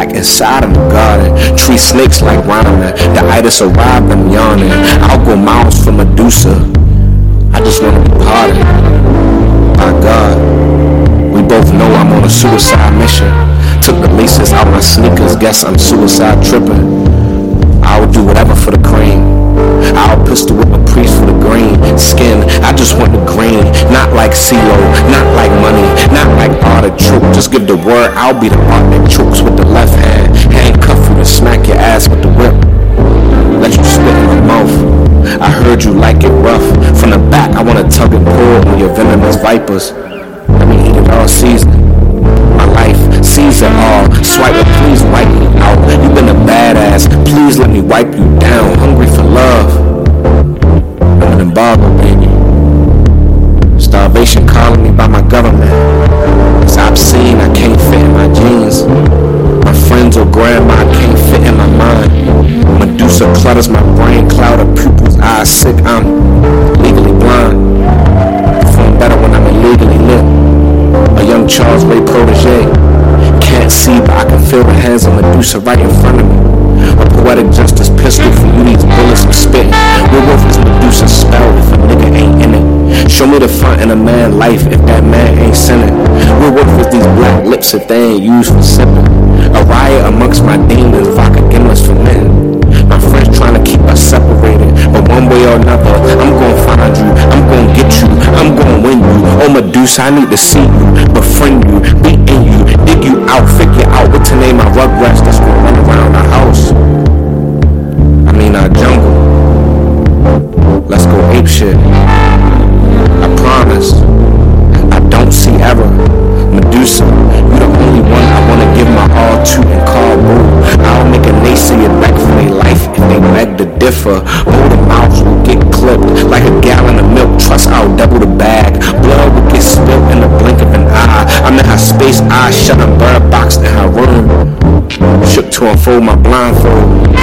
back inside of the garden. Tree snakes like rhyming. The itis arrived, I'm yawning. I'll go miles for Medusa. I just wanna be pardoned. By God, we both know I'm on a suicide mission. Took the laces out my sneakers, guess I'm suicide tripping. I will do whatever for the cream. I'll pistol whip a green skin. I just want the green, not like CeeLo, not like money, not like all the troop. Just give the word, I'll be the art that chokes with the left hand. Handcuff you and smack your ass with the whip. Let you spit in my mouth. I heard you like it rough. From the back, I wanna tug and pull on your venomous vipers. Let me eat it all season. My life sees it all. Swiper, please wipe me out. You've been a badass. Please let me wipe you down. Hungry for love. An embargo, baby. Starvation calling me by my government. It's obscene, I can't fit in my jeans. My friends or grandma can't fit in my mind. Medusa clutters my brain, cloud of pupils, eyes sick, I'm legally blind. Perform better when I'm illegally lit. A young Charles Ray protege. Can't see, but I can feel the hands of Medusa right in front of me. A poetic justice pistol for you these bullets I'm spitting. We're worth is Medusa spell if a nigga ain't in it. Show me the front in a man life if that man ain't sinning. We're worth is these black lips if they ain't used for sipping. A riot amongst my demons, vodka gimlets for men. My friends trying to keep us separated, but one way or another, I'm gonna find you, I'm gonna get you, I'm gonna win you. Oh Medusa, I need to see you, befriend you, be in you, dig you out, figure out what to name my rugrats that's gonna run around To unfold my blindfold.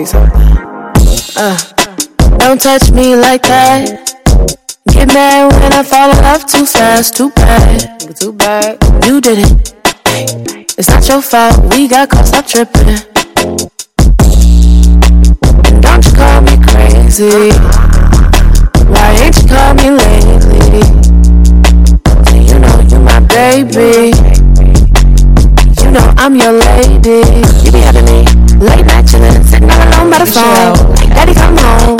Something. Uh, don't touch me like that. Get mad when I fall in love too fast, too bad. Too bad. You did it. It's not your fault. We got caught. Stop tripping. Don't you call me crazy. Why ain't you call me lately? You know you my baby. I'm your lady. You be having me late night chillin', sitting all alone by the phone. Like daddy come home.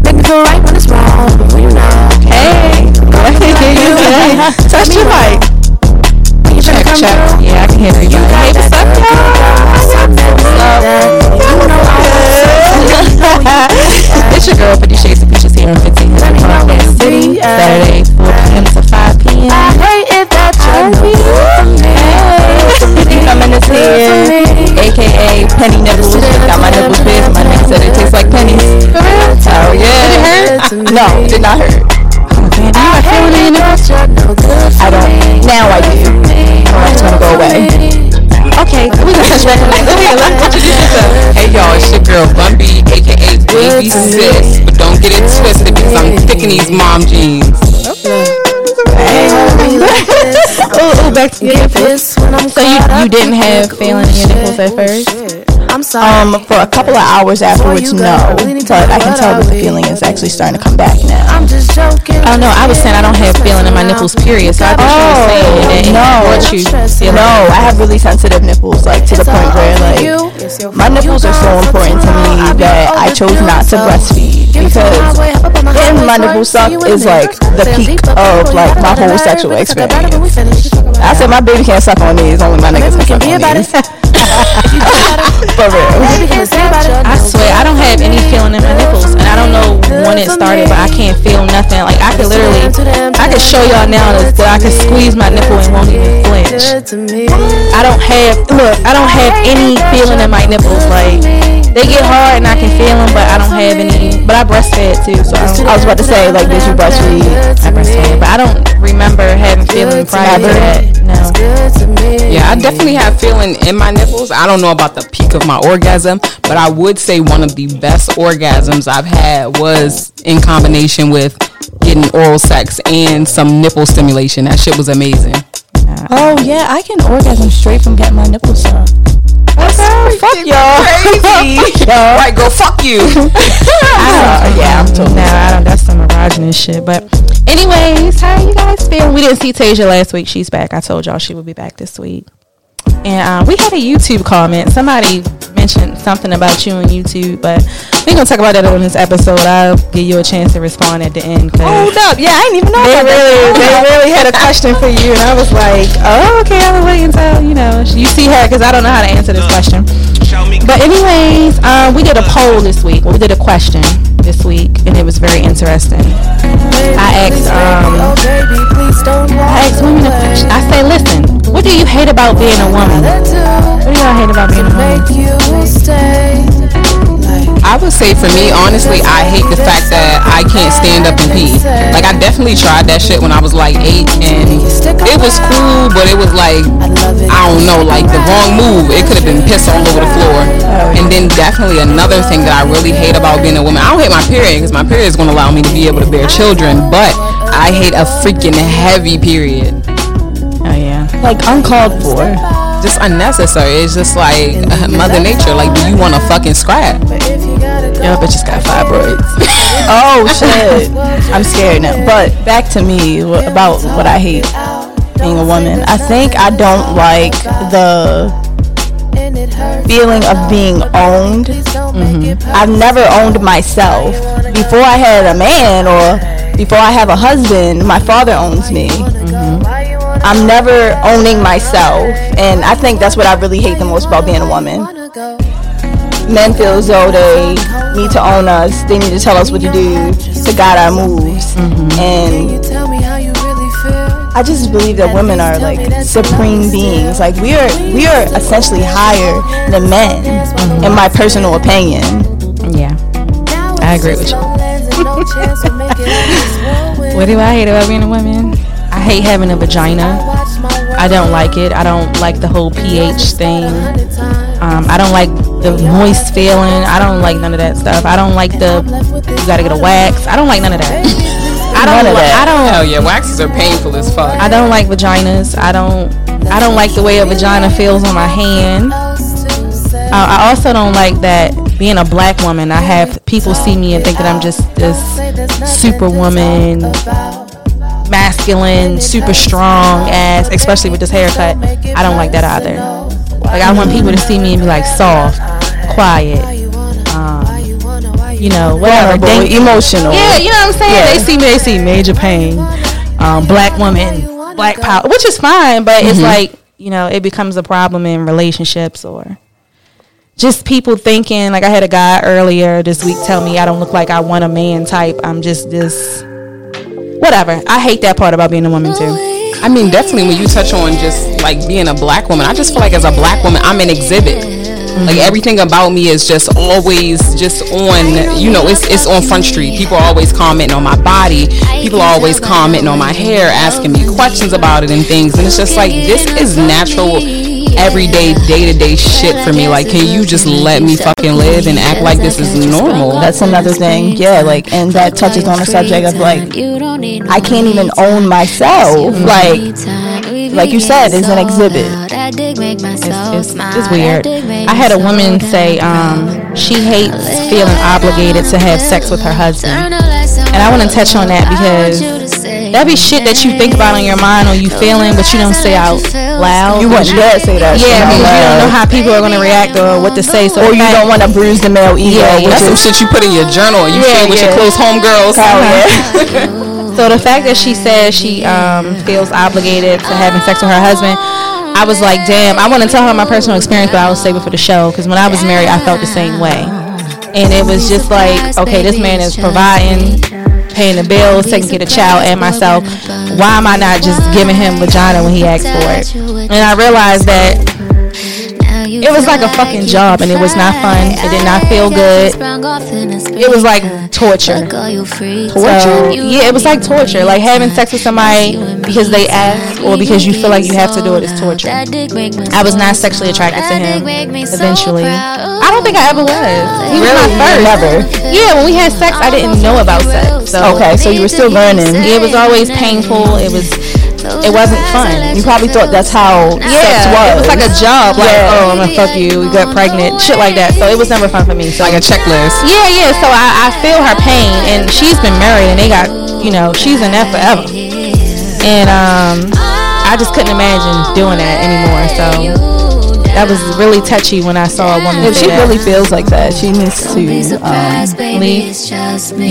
Make me feel right when it's wrong. But you know. Hey, you. Touch your mic. You Check, check. Yeah, I can hear you. You Hey, what's up, y'all? It's your girl, Pretty Shades of Peaches here on 15 Minute Podcast City. Saturday, 4 p.m. to 5 p.m. I hate it that you're Hey, coming this here, aka Penny Nipples. Got my nipples big, my nigga said it tastes like pennies. Hell yeah. No, it did not hurt. Man, do you have feeling in your nipples? I don't. Now I do. Oh, it's gonna go away. Okay, we can touch back on that. Go ahead, let's introduce yourself. Hey y'all, it's your girl Bumby, aka Baby Sis, but don't get it twisted because I'm thick in these mom jeans. Oh, oh, back to your nipples. So you you didn't have feeling in your nipples at first? I'm sorry. Um, for a couple of hours afterwards, no. But I can tell that the feeling is actually starting to come back now. I'm just joking. Oh no, I was saying I don't have feeling in my nipples. Period. So I thought you were saying that no. brought you feeling. No, I have really sensitive nipples, like to the point where like my nipples are so important to me that I chose not to breastfeed because getting my nipples sucked is like the peak of like my whole sexual experience. I said my baby can't suck on me; it's only my niggas can suck on me. For real. I swear I don't have any feeling in my nipples, and I don't know when it started, but I can't feel nothing. Like I can literally, I can show y'all now that that I can squeeze my nipple and won't even flinch. I don't have look. I don't have any feeling in my nipples. Like they get hard and I can feel them, but I don't have any. But I breastfed too, so I don't. I was about to say, like, did you breastfeed? I breastfed, but I don't remember having feeling prior to that. No. Yeah, I definitely have feeling in my nipples. I don't know about the peak of my orgasm, but I would say one of the best orgasms I've had was in combination with getting oral sex and some nipple stimulation. That shit was amazing. Oh yeah, I can orgasm straight from getting my nipples sucked. Okay, fuck y'all. Crazy. y'all. Right, go fuck you. Uh, yeah, I'm totally. No, I don't. That's some erogenous shit. But, anyways, how you guys feel? We didn't see Tasia last week. She's back. I told y'all she would be back this week. And uh, we had a YouTube comment. Somebody mentioned something about you on YouTube, but we're gonna talk about that on this episode. I'll give you a chance to respond at the end. 'cause Hold up, yeah, I didn't even know they about really, that. they really had a question for you, and I was like, oh, okay, I'll wait until you know you see her, because I don't know how to answer this question. But anyways, um, we did a poll this week. Well, we did a question this week, and it was very interesting. I asked, um, I asked women a question. I say, listen, what do you hate about being a woman? What do y'all hate about being a woman? I would say for me, honestly, I hate the fact that I can't stand up and pee. Like I definitely tried that shit when I was like eight, and it was cool, but it was like I don't know, like the wrong move. It could have been piss all over the floor. And then definitely another thing that I really hate about being a woman, I don't hate my period because my period is going to allow me to be able to bear children, but I hate a freaking heavy period. Oh yeah. Like uncalled for. Just unnecessary. It's just like uh, Mother Nature. Like, do you want to fucking scrap? Y'all bitches got fibroids. Oh shit, I'm scared now. But back to me about what I hate being a woman. I think I don't like the feeling of being owned. Mm-hmm. I've never owned myself. Before I had a man or before I have a husband, my father owns me. Mm-hmm. I'm never owning myself, and I think that's what I really hate the most about being a woman. Men feel as though they need to own us. They need to tell us what to do to guide our moves, mm-hmm. and I just believe that women are like supreme beings. Like we are, we are essentially higher than men, in my personal opinion. yeah. I agree with you. What do I hate about being a woman? I hate having a vagina. I don't like it. I don't like the whole pH thing. Um, I don't like the moist feeling. I don't like none of that stuff. I don't like the you gotta get a wax. I don't like none of that. I don't. None of li- that. I don't. Hell yeah, waxes are painful as fuck. I don't like vaginas. I don't. I don't like the way a vagina feels on my hand. Uh, I also don't like that being a black woman. I have people see me and think that I'm just this superwoman, masculine, super strong ass, especially with this haircut. I don't like that either. Like I want people to see me and be like soft, quiet, um, you know, whatever. Emotional. yeah, you know what I'm saying? Yeah. They see me, they see major pain, um, black woman, black power, which is fine, but it's like, you know, it becomes a problem in relationships or just people thinking, like I had a guy earlier this week tell me I don't look like I want a man type. I'm just this, whatever. I hate that part about being a woman too. I mean, definitely when you touch on just like being a black woman, I just feel like as a black woman, I'm an exhibit. Mm-hmm. Like everything about me is just always just on. You know, it's it's on Front Street. People are always commenting on my body. People are always commenting on my hair, asking me questions about it and things. And it's just like this is natural everyday, day to day shit for me. Like, can you just let me fucking live and act like this is normal? That's another thing. Yeah, like, and that touches on the subject of like, I can't even own myself. Like, like you said, is an exhibit. It's, it's, it's, weird. I had a woman say um, she hates feeling obligated to have sex with her husband. And I want to touch on that because that be shit that you think about in your mind or you feeling, but you don't say out loud. You wouldn't dare say that. Yeah, because you don't know how people are going to react or what to say. So or you don't want to bruise the male ego. Yeah, that's some shit you put in your journal. And you yeah, share with yeah. your close homegirls. Uh-huh. so the fact that she says she um, feels obligated to having sex with her husband. I was like, damn, I want to tell her my personal experience, but I save it for the show because when I was married, I felt the same way. And it was just like, okay, this man is providing paying the bills, taking care of the child and myself. Why am I not just giving him vagina when he asks for it? And I realized that it was like a fucking job and it was not fun. It did not feel good. It was like torture. Torture? So, yeah, it was like torture. Like having sex with somebody because they ask or because you feel like you have to do it is torture. I was not sexually attracted to him eventually. I don't think I ever was. He was really? my first. Never. Yeah, when we had sex, I didn't know about sex. So okay, so you were still learning. It was always painful. It was it wasn't fun. You probably thought that's how yeah, sex was. It was like a job. Like, yeah. oh, I'm gonna fuck you. You got pregnant. Shit like that. So it was never fun for me. So like a checklist. Yeah, yeah. So I, I feel her pain, and she's been married, and they got, you know, she's in that forever. And um, I just couldn't imagine doing that anymore. So that was really touchy when I saw a woman. If she that. really feels like that, she needs to um, leave.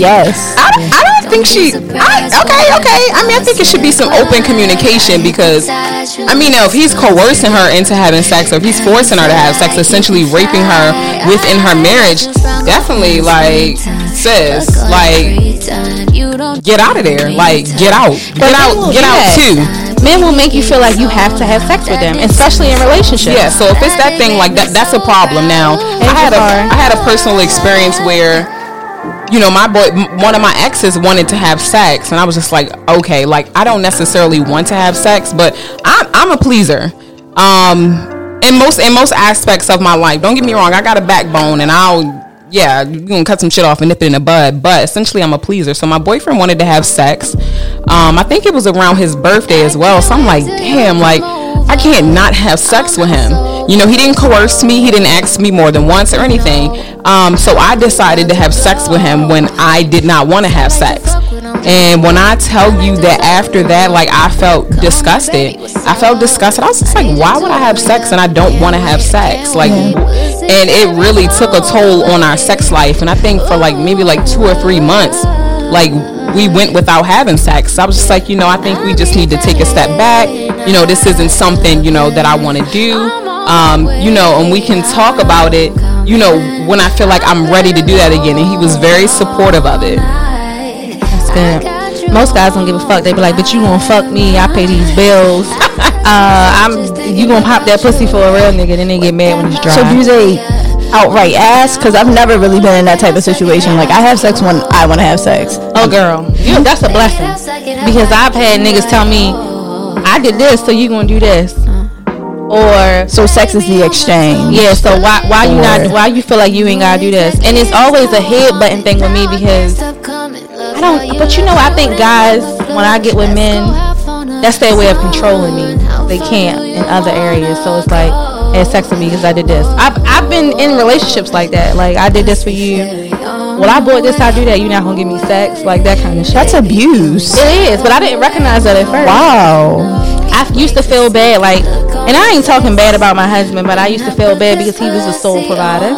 Yes. I, I don't think she. I, okay, okay. I mean, I think it should be some open communication because, I mean, if he's coercing her into having sex or if he's forcing her to have sex, essentially raping her within her marriage, definitely like sis, like get out of there. Like get out, get out, get out too men will make you feel like you have to have sex with them, especially in relationships. Yeah, so if it's that thing like that, that's a problem. Now, I had a I had a personal experience where you know, my boy, one of my exes wanted to have sex, and I was just like, okay, like I don't necessarily want to have sex, but I'm, I'm a pleaser. Um, in most in most aspects of my life. Don't get me wrong, I got a backbone, and I'll yeah, you gonna cut some shit off and nip it in the bud. But essentially, I'm a pleaser. So my boyfriend wanted to have sex. Um, I think it was around his birthday as well. So I'm like, damn, like I can't not have sex with him. You know, he didn't coerce me. He didn't ask me more than once or anything. Um, so I decided to have sex with him when I did not want to have sex. And when I tell you that after that, like I felt disgusted. I felt disgusted. I was just like, why would I have sex and I don't want to have sex? Like, and it really took a toll on our sex life. And I think for like maybe like two or three months, like we went without having sex. I was just like, you know, I think we just need to take a step back. You know, this isn't something, you know, that I want to do. Um, you know, and we can talk about it, you know, when I feel like I'm ready to do that again. And he was very supportive of it. That's good. Most guys don't give a fuck. They be like, but you gonna fuck me. I pay these bills. uh, I'm you gonna pop that pussy for a real nigga. Then they get mad when it's dry. So do they outright ask? Because I've never really been in that type of situation. Like I have sex when I want to have sex. Oh, girl, you that's a blessing. Because I've had niggas tell me, I did this, so you gonna do this. Or so sex is the exchange. Yeah. So why why you not why you feel like you ain't gotta do this? And it's always a head button thing with me because I don't. But you know, I think guys when I get with men, that's their way of controlling me. They can't in other areas. So it's like had sex with me because I did this. I've, I've been in relationships like that. Like, I did this for you. Well, I bought this, I do that. You're not going to give me sex. Like, that kind of shit. That's abuse. It is, but I didn't recognize that at first. Wow. I used to feel bad. Like, and I ain't talking bad about my husband, but I used to feel bad because he was the sole provider.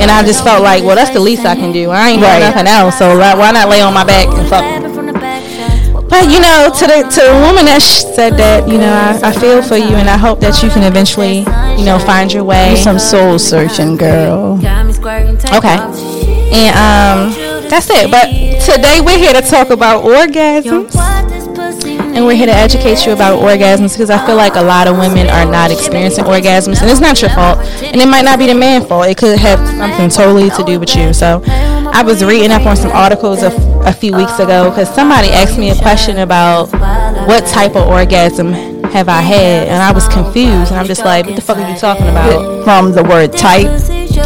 And I just felt like, well, that's the least I can do. I ain't doing right. nothing else. So why not lay on my back and fuck but you know, to the to the woman that said that, you know, I, I feel for you, and I hope that you can eventually, you know, find your way. some soul searching, girl. Okay, and um, that's it. But today we're here to talk about orgasms. And we're here to educate you about orgasms because I feel like a lot of women are not experiencing orgasms, and it's not your fault, and it might not be the man's fault. It could have something totally to do with you. So, I was reading up on some articles a, a few weeks ago because somebody asked me a question about what type of orgasm have I had, and I was confused, and I'm just like, what the fuck are you talking about? From the word type.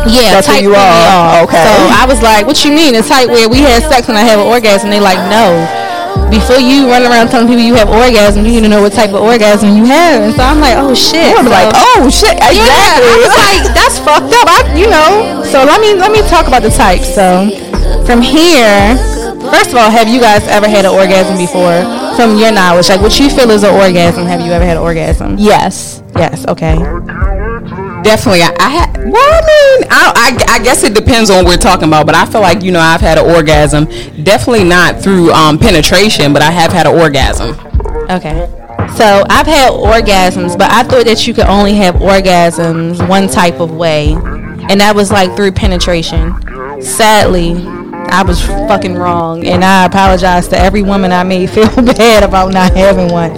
Yeah, That's who you are. Oh, okay. So I was like, "What you mean? It's type where we had sex and I have an orgasm?" And They like, "No." Before you run around telling people you have orgasm, you need to know what type of orgasm you have. And so I'm like, "Oh shit!" I'm So- like, oh shit, exactly. yeah, I was like, "That's fucked up." I, you know. So let me let me talk about the types. So from here, first of all, have you guys ever had an orgasm before? From your knowledge, like what you feel is an orgasm. Have you ever had an orgasm? yes. Yes. Okay. Definitely, I, I had. Well, I mean, I, I, I guess it depends on what we're talking about, but I feel like you know I've had an orgasm. Definitely not through um, penetration, but I have had an orgasm. Okay. So I've had orgasms, but I thought that you could only have orgasms one type of way, and that was like through penetration. Sadly, I was fucking wrong, and I apologize to every woman I made feel bad about not having one.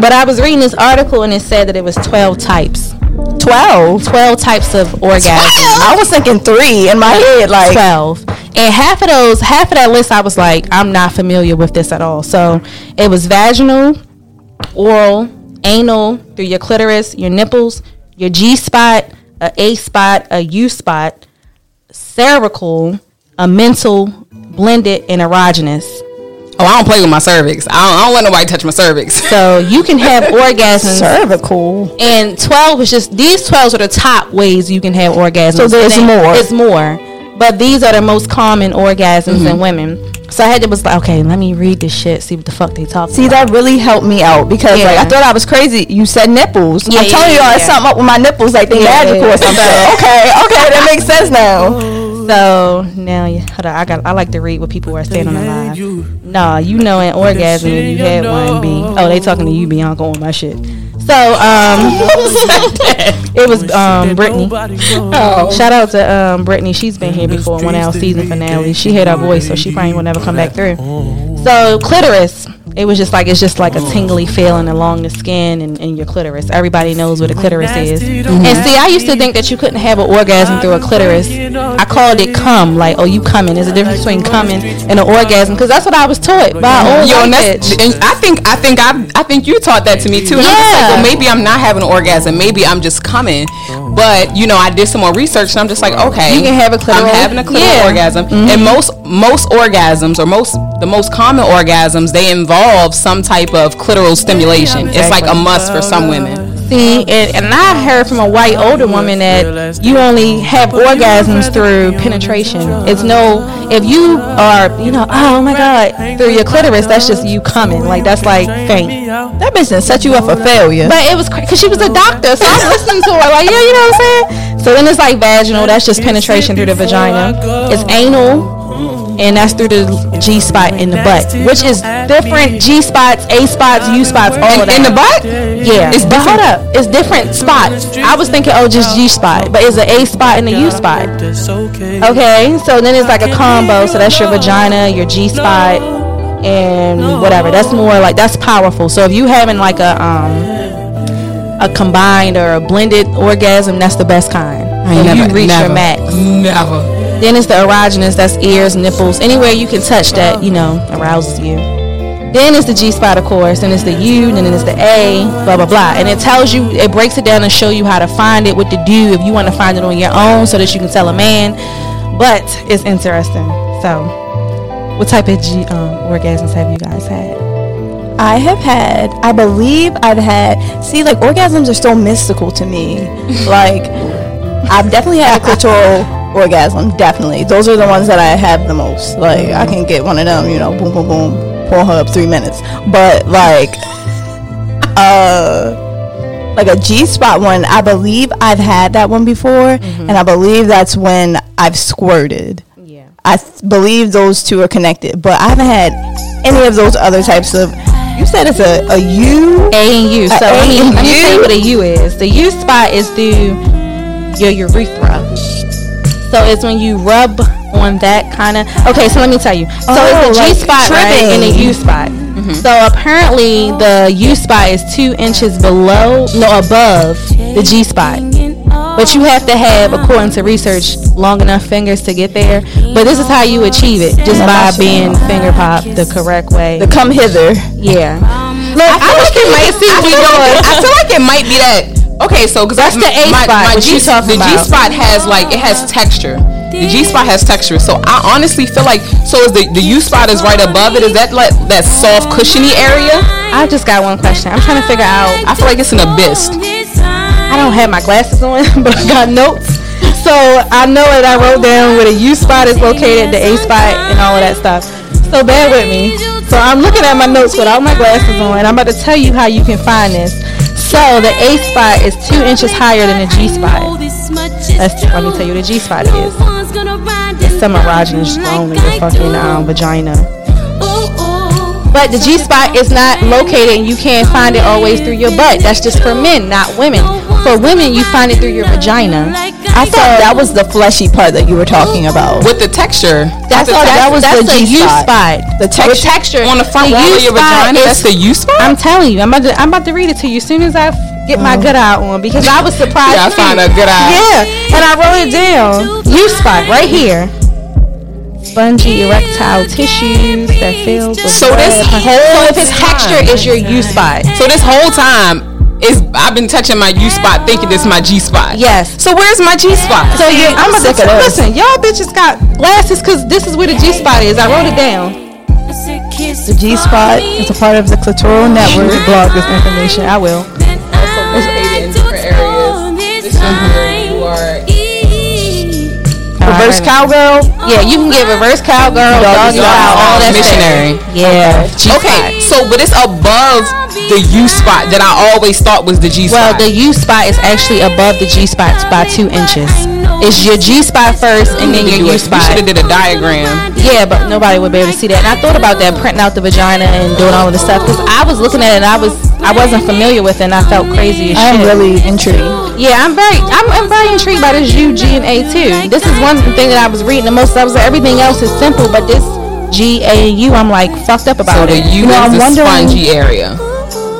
But I was reading this article, and it said that it was 12 types. 12. 12 types of orgasms. I was thinking three in my head, like 12 and half of those half of that list i was like i'm not familiar with this at all so it was vaginal oral anal through your clitoris your nipples your g spot a a spot a u spot cervical a mental blended and erogenous Oh, I don't play with my cervix. I don't, I don't let nobody touch my cervix. so you can have orgasms cervical. and 12 is just these 12 are the top ways you can have orgasms So there's It ain't- more. There's more but these are the most common orgasms in mm-hmm. women so i had to was like okay let me read this shit see what the fuck they talk See, that really helped me out because, like, I thought I was crazy. You said nipples. Yeah, I'm yeah, telling you, yeah, I had yeah. something up with my nipples, like they Yeah, magical yeah, or something. okay, okay, that makes sense now. so now hold on, i got i like to read what people are saying on the live nah you know an orgasm when you had one b. oh they talking to you bianca on my shit. So um it was um brittany. Oh. Shout out to um, Brittany. She's been here before one our season finale. She had our voice, so she probably will never come back through. So clitoris, it was just like it's just like a tingly feeling along the skin and, and your clitoris. Everybody knows what a clitoris is. And see, I used to think that you couldn't have an orgasm through a clitoris. I called it cum, like oh you coming. There's a difference between coming and an orgasm because that's what I was taught by an old Yo, and that's, and I think I think I I think you taught that to me too. And I'm like, Yeah. well, maybe I'm not having an orgasm. Maybe I'm just coming. But you know, I did some more research, and I'm just like, okay, You can have a I'm clitoral- having a clitoral yeah. Mm-hmm. orgasm, and most most orgasms or most the most common orgasms they involve some type of clitoral stimulation. It's like a must for some women. See, and, and I heard from a white older woman that you only have orgasms through penetration. It's no, if you are, you know, oh my God, through your clitoris, that's just you coming. Like, that's like faint. That business set you up for failure. But it was because she was a doctor, so I was listening to her, like, yeah, you know what I'm saying? So then it's like vaginal, that's just penetration through the vagina. It's anal. And that's through the G spot in the butt, which is different G spots, A spots, U spots, all of that. In the butt? Yeah, It's but hold different. up. It's different spots. I was thinking, oh, just G spot, but it's an A spot and a U spot. Okay, so then it's like a combo. So that's your vagina, your G spot, and whatever. That's more like that's powerful. So if you having like a um a combined or a blended orgasm, that's the best kind. So you reach your max. Never. Then it's the erogenous, that's ears, nipples, anywhere you can touch that, you know, arouses you. Then it's the G spot, of course, then it's the U, then it's the A, blah blah blah. And it tells you, it breaks it down and show you how to find it, what to do if you want to find it on your own, so that you can tell a man. But it's interesting. So, what type of G um, orgasms have you guys had? I have had, I believe I've had, see, like orgasms are so mystical to me. like, I've definitely had a clitoral orgasm, definitely. Those are the ones that I have the most. Like, I can get one of them, you know, boom, boom, boom, Pornhub, three minutes. But, like, uh, like a G spot one, I believe I've had that one before, and I believe that's when I've squirted. Yeah. I th- believe those two are connected, but I haven't had any of those other types of. You said it's a, a U. A and U. So A let me, let me U? tell you what a U is. The U spot is through your urethra. So it's when you rub on that kind of. Okay, so let me tell you. So Oh, it's the G like spot right, and the tripping. U spot. Mm-hmm. So apparently the U spot is two inches below, no, above the G spot. But you have to have, according to research, long enough fingers to get there. But this is how you achieve it, just by being finger pop the correct way. The come hither. Yeah. Look, I, feel like it might see. I feel like it might be that. Okay, so because that's the A my, spot. My G, the G spot has like it has texture. The G spot has texture, so I honestly feel like so is the the U spot is right above it. Is that like that soft cushiony area? I just got one question. I'm trying to figure out. I feel like it's an abyss. I don't have my glasses on, but I got notes. So I know that I wrote down where the U spot is located, the A spot, and all of that stuff. So bear with me. So I'm looking at my notes without my glasses on, and I'm about to tell you how you can find this. So the A spot is two inches higher than the G spot. Let's let me tell you the G spot is. It's some erogenous only the fucking um, vagina. But the G spot is not located and you can't find it always through your butt. That's just for men, not women. For women, you find it through your vagina. I thought that was the fleshy part that you were talking about. With the texture. That's, the all, that was that's the, the U spot. spot. The texture. texture on the front the wall of your spot vagina. is- That's the U spot. I'm telling you, I'm about to, I'm about to read it to you as soon as I get my oh. good eye on because I was surprised. Yeah, I too. find a good eye. Yeah, and I wrote it down. U spot right here. Spongy erectile tissues that fills with So this whole so if its texture is your U spot. So this whole time is I've been touching my U spot, thinking this is my G spot. Yes. So where's my G spot? So yeah, I'm, about to sick of this. listen. Y'all bitches got glasses because this is where the G spot is. I wrote it down. The G spot is a part of the clitoral network. Blog this information. I will. It's located in different areas. Reverse cowgirl. Yeah, you can get reverse cowgirl, Doggy doggy style, style, all that missionary. stuff. Yeah. G Okay, so but it's above the U spot that I always thought was the G spot. Well, the U spot is actually above the G spot by two inches. It's your G spot first, and then your U spot. you spot. should have did a diagram. Yeah, but nobody would be able to see that. And I thought about that, printing out the vagina and doing all of this stuff, because I was looking at it, and I was I wasn't familiar with it, and I felt crazy as I am shit. really intrigued. Yeah, I'm very, I'm, I'm very intrigued by this U, G, and A too. This is one thing that I was reading the most. I was like, everything else is simple, but this G, A, and U, I'm like fucked up So about the it. U know, is I'm the wondering- spongy area.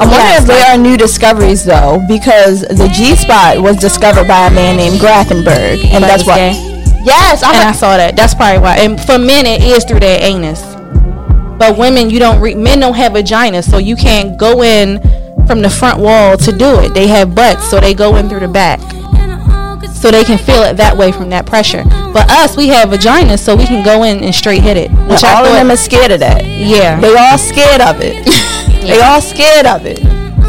I wonder Yes, if there are new discoveries though, because the G spot was discovered by a man named Grafenberg, and that's why. Yes, I and I saw that. That's probably why. And for men, it is through their anus. But women, you don't. Re- men don't have vaginas, so you can't go in from the front wall to do it. They have butts, so they go in through the back, so they can feel it that way from that pressure. But us, we have vaginas, so we can go in and straight hit it. Which all of thought, them are scared of that. yeah. They all scared of it. They all scared of it.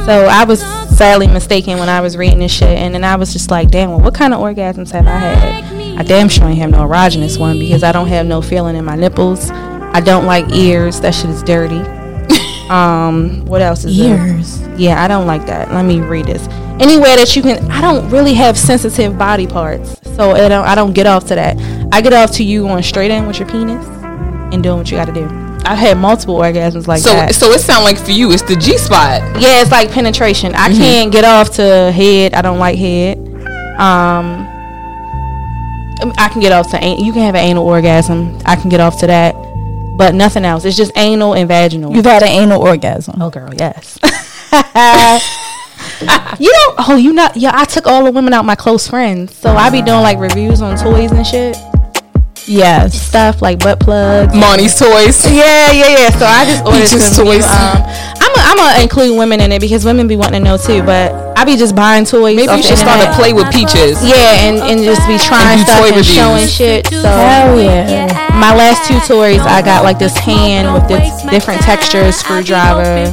So I was sadly mistaken when I was reading this shit, and then I was just like, damn, well, what kind of orgasms have I had? I damn sure ain't have no erogenous one because I don't have no feeling in my nipples. I don't like ears. That shit is dirty. um, what else is there? Ears. Yeah, I don't like that. Let me read this. Anywhere that you can, I don't really have sensitive body parts, so I don't. I don't get off to that. I get off to you going straight in with your penis and doing what you got to do. I've had multiple orgasms like So that. so it sounds like for you it's the G spot. Yeah, it's like penetration. I can't get off to head. I don't like head. Um, um, I can get off to an- you can have an anal orgasm. I can get off to that, but nothing else. It's just anal and vaginal. You've had an anal orgasm. oh, girl, yes. you don't. Oh, you not? Yeah, I took all the women out my close friends, so I be doing like reviews on toys and shit, Yes. stuff like butt plugs. Monty's toys. Yeah, yeah, yeah. So I just ordered Peaches some toys. New, um, I'm gonna I'm gonna include women in it because women be wanting to know too. But I be just buying toys. Maybe off you should start to play with peaches. Yeah, and, and just be trying do stuff toy and reviews. showing shit. So Hell yeah. My last two toys, I got like this hand with this different textures, screwdriver,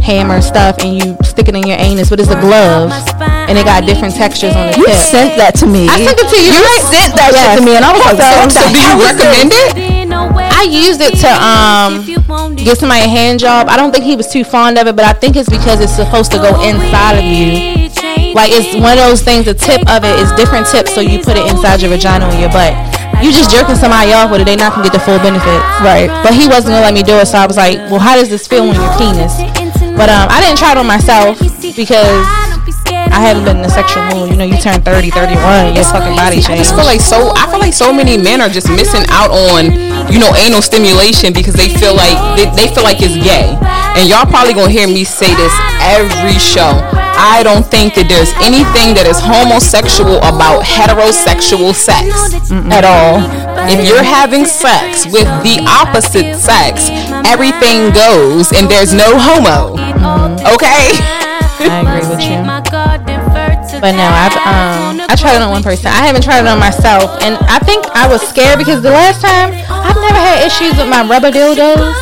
hammer stuff, and you stick it in your anus. But it's a glove, and it got different textures on the You tip. sent that to me. I sent it to you. You right? sent that Yes. shit to me, and I was like, So- "What So do you recommend this?" it? I used it to um get somebody a hand job. I don't think he was too fond of it, but I think it's because it's supposed to go inside of you. Like it's one of those things. The tip of it is different tips, so you put it inside your vagina or your butt. You just jerking somebody off with it, they not gonna get the full benefit. Right. But he wasn't gonna let me do it, so I was like, well, how does this feel on your penis? But um, I didn't try it on myself because I haven't been in a sexual mood. You know, you turn 30, 31, your fucking body I changes. just feel like so. I feel like so many men are just missing out on, you know, anal stimulation because they feel like they, they feel like it's gay, and y'all probably gonna hear me say this every show. I don't think that there's anything that is homosexual about heterosexual sex Mm-mm. at all. If you're having sex with the opposite sex, everything goes and there's no homo. Mm-hmm. Okay? I agree with you. But no, I've um I tried it on one person. I haven't tried it on myself, and I think I was scared because the last time I've never had issues with my rubber dildos,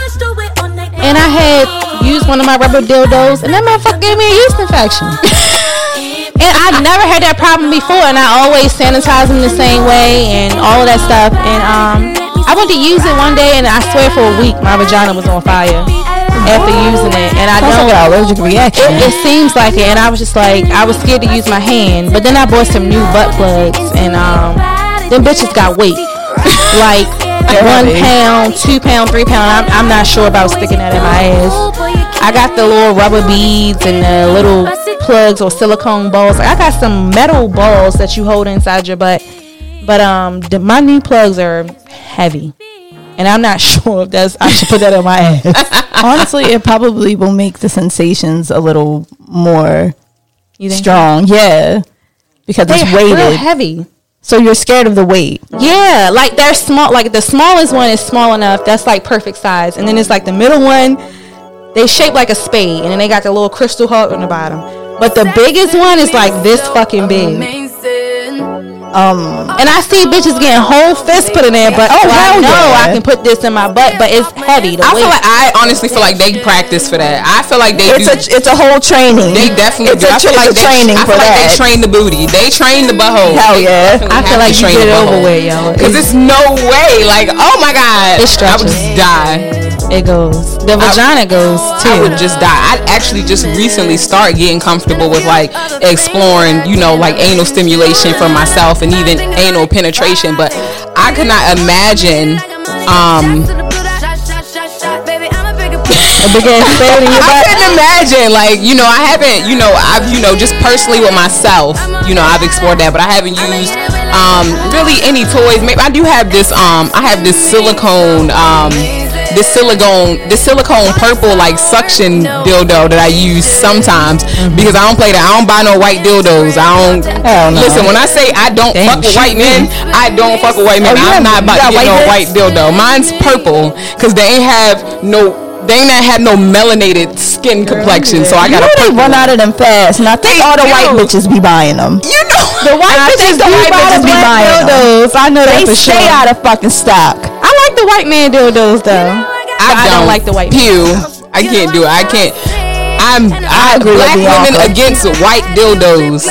and I had used one of my rubber dildos, and that motherfucker gave me a yeast infection. and I've never had that problem before, and I always sanitize them the same way and all of that stuff. And um, I went to use it one day, and I swear for a week my vagina was on fire after using it, and I don't like allergic reaction. It, it, seems like it, and I was just like, I was scared to use my hand, but then I bought some new butt plugs, and um, them bitches got weight, like one pound, two pound, three pound. I'm, I'm not sure about sticking that in my ass. I got the little rubber beads and the little plugs or silicone balls. I got some metal balls that you hold inside your butt, but um, the, my new plugs are heavy and I'm not sure if that's I should put that on my ass. Honestly, it probably will make the sensations a little more strong. Yeah, because They're it's weighted, real heavy. So you're scared of the weight. Yeah, like they're small. Like the smallest one is small enough. That's like perfect size, and then it's like the middle one. They shape like a spade, and then they got the little crystal heart on the bottom. But the biggest one is like this fucking big. Um, and I see bitches getting whole fists put in there, but oh, I know yeah. I can put this in my butt, but it's heavy. I weight. feel like I honestly feel like they practice for that. I feel like they it's do, a it's a whole training. They definitely it's do. A, I feel like they, training I feel like that. they train the booty. They train the butthole. Hell yeah! I feel like you get it over with, yo. Because it's no way. Like oh my god, it stretches. I would just die. It goes. The vagina I, goes too. I would just die. I actually just recently start getting comfortable with like exploring, you know, like anal stimulation for myself and even anal penetration. But I could not imagine. Um, a big ass in your I couldn't imagine, like, you know, I haven't, you know, I've, you know, just personally with myself, you know, I've explored that, but I haven't used um really any toys. Maybe I do have this um I have this silicone um this silicone this silicone purple like suction dildo that I use sometimes mm-hmm. because I don't play that. I don't buy no white dildos. I don't no. listen when I say I don't Damn, fuck with white men, I don't fuck with white men. Oh, I'm not about to get no white dildo. Mine's purple because they ain't have no they ain't have no melanated skin complexion, so I gotta really run out of them fast. And I think all the white bitches be buying them. You know, the white bitches, the white bitches be buying dildos. I know they for stay sure. out of fucking stock. I like the white man dildos though. I, don't, I don't like the white. Pew, I can't do it. I can't. I'm I, agree black women against white dildos.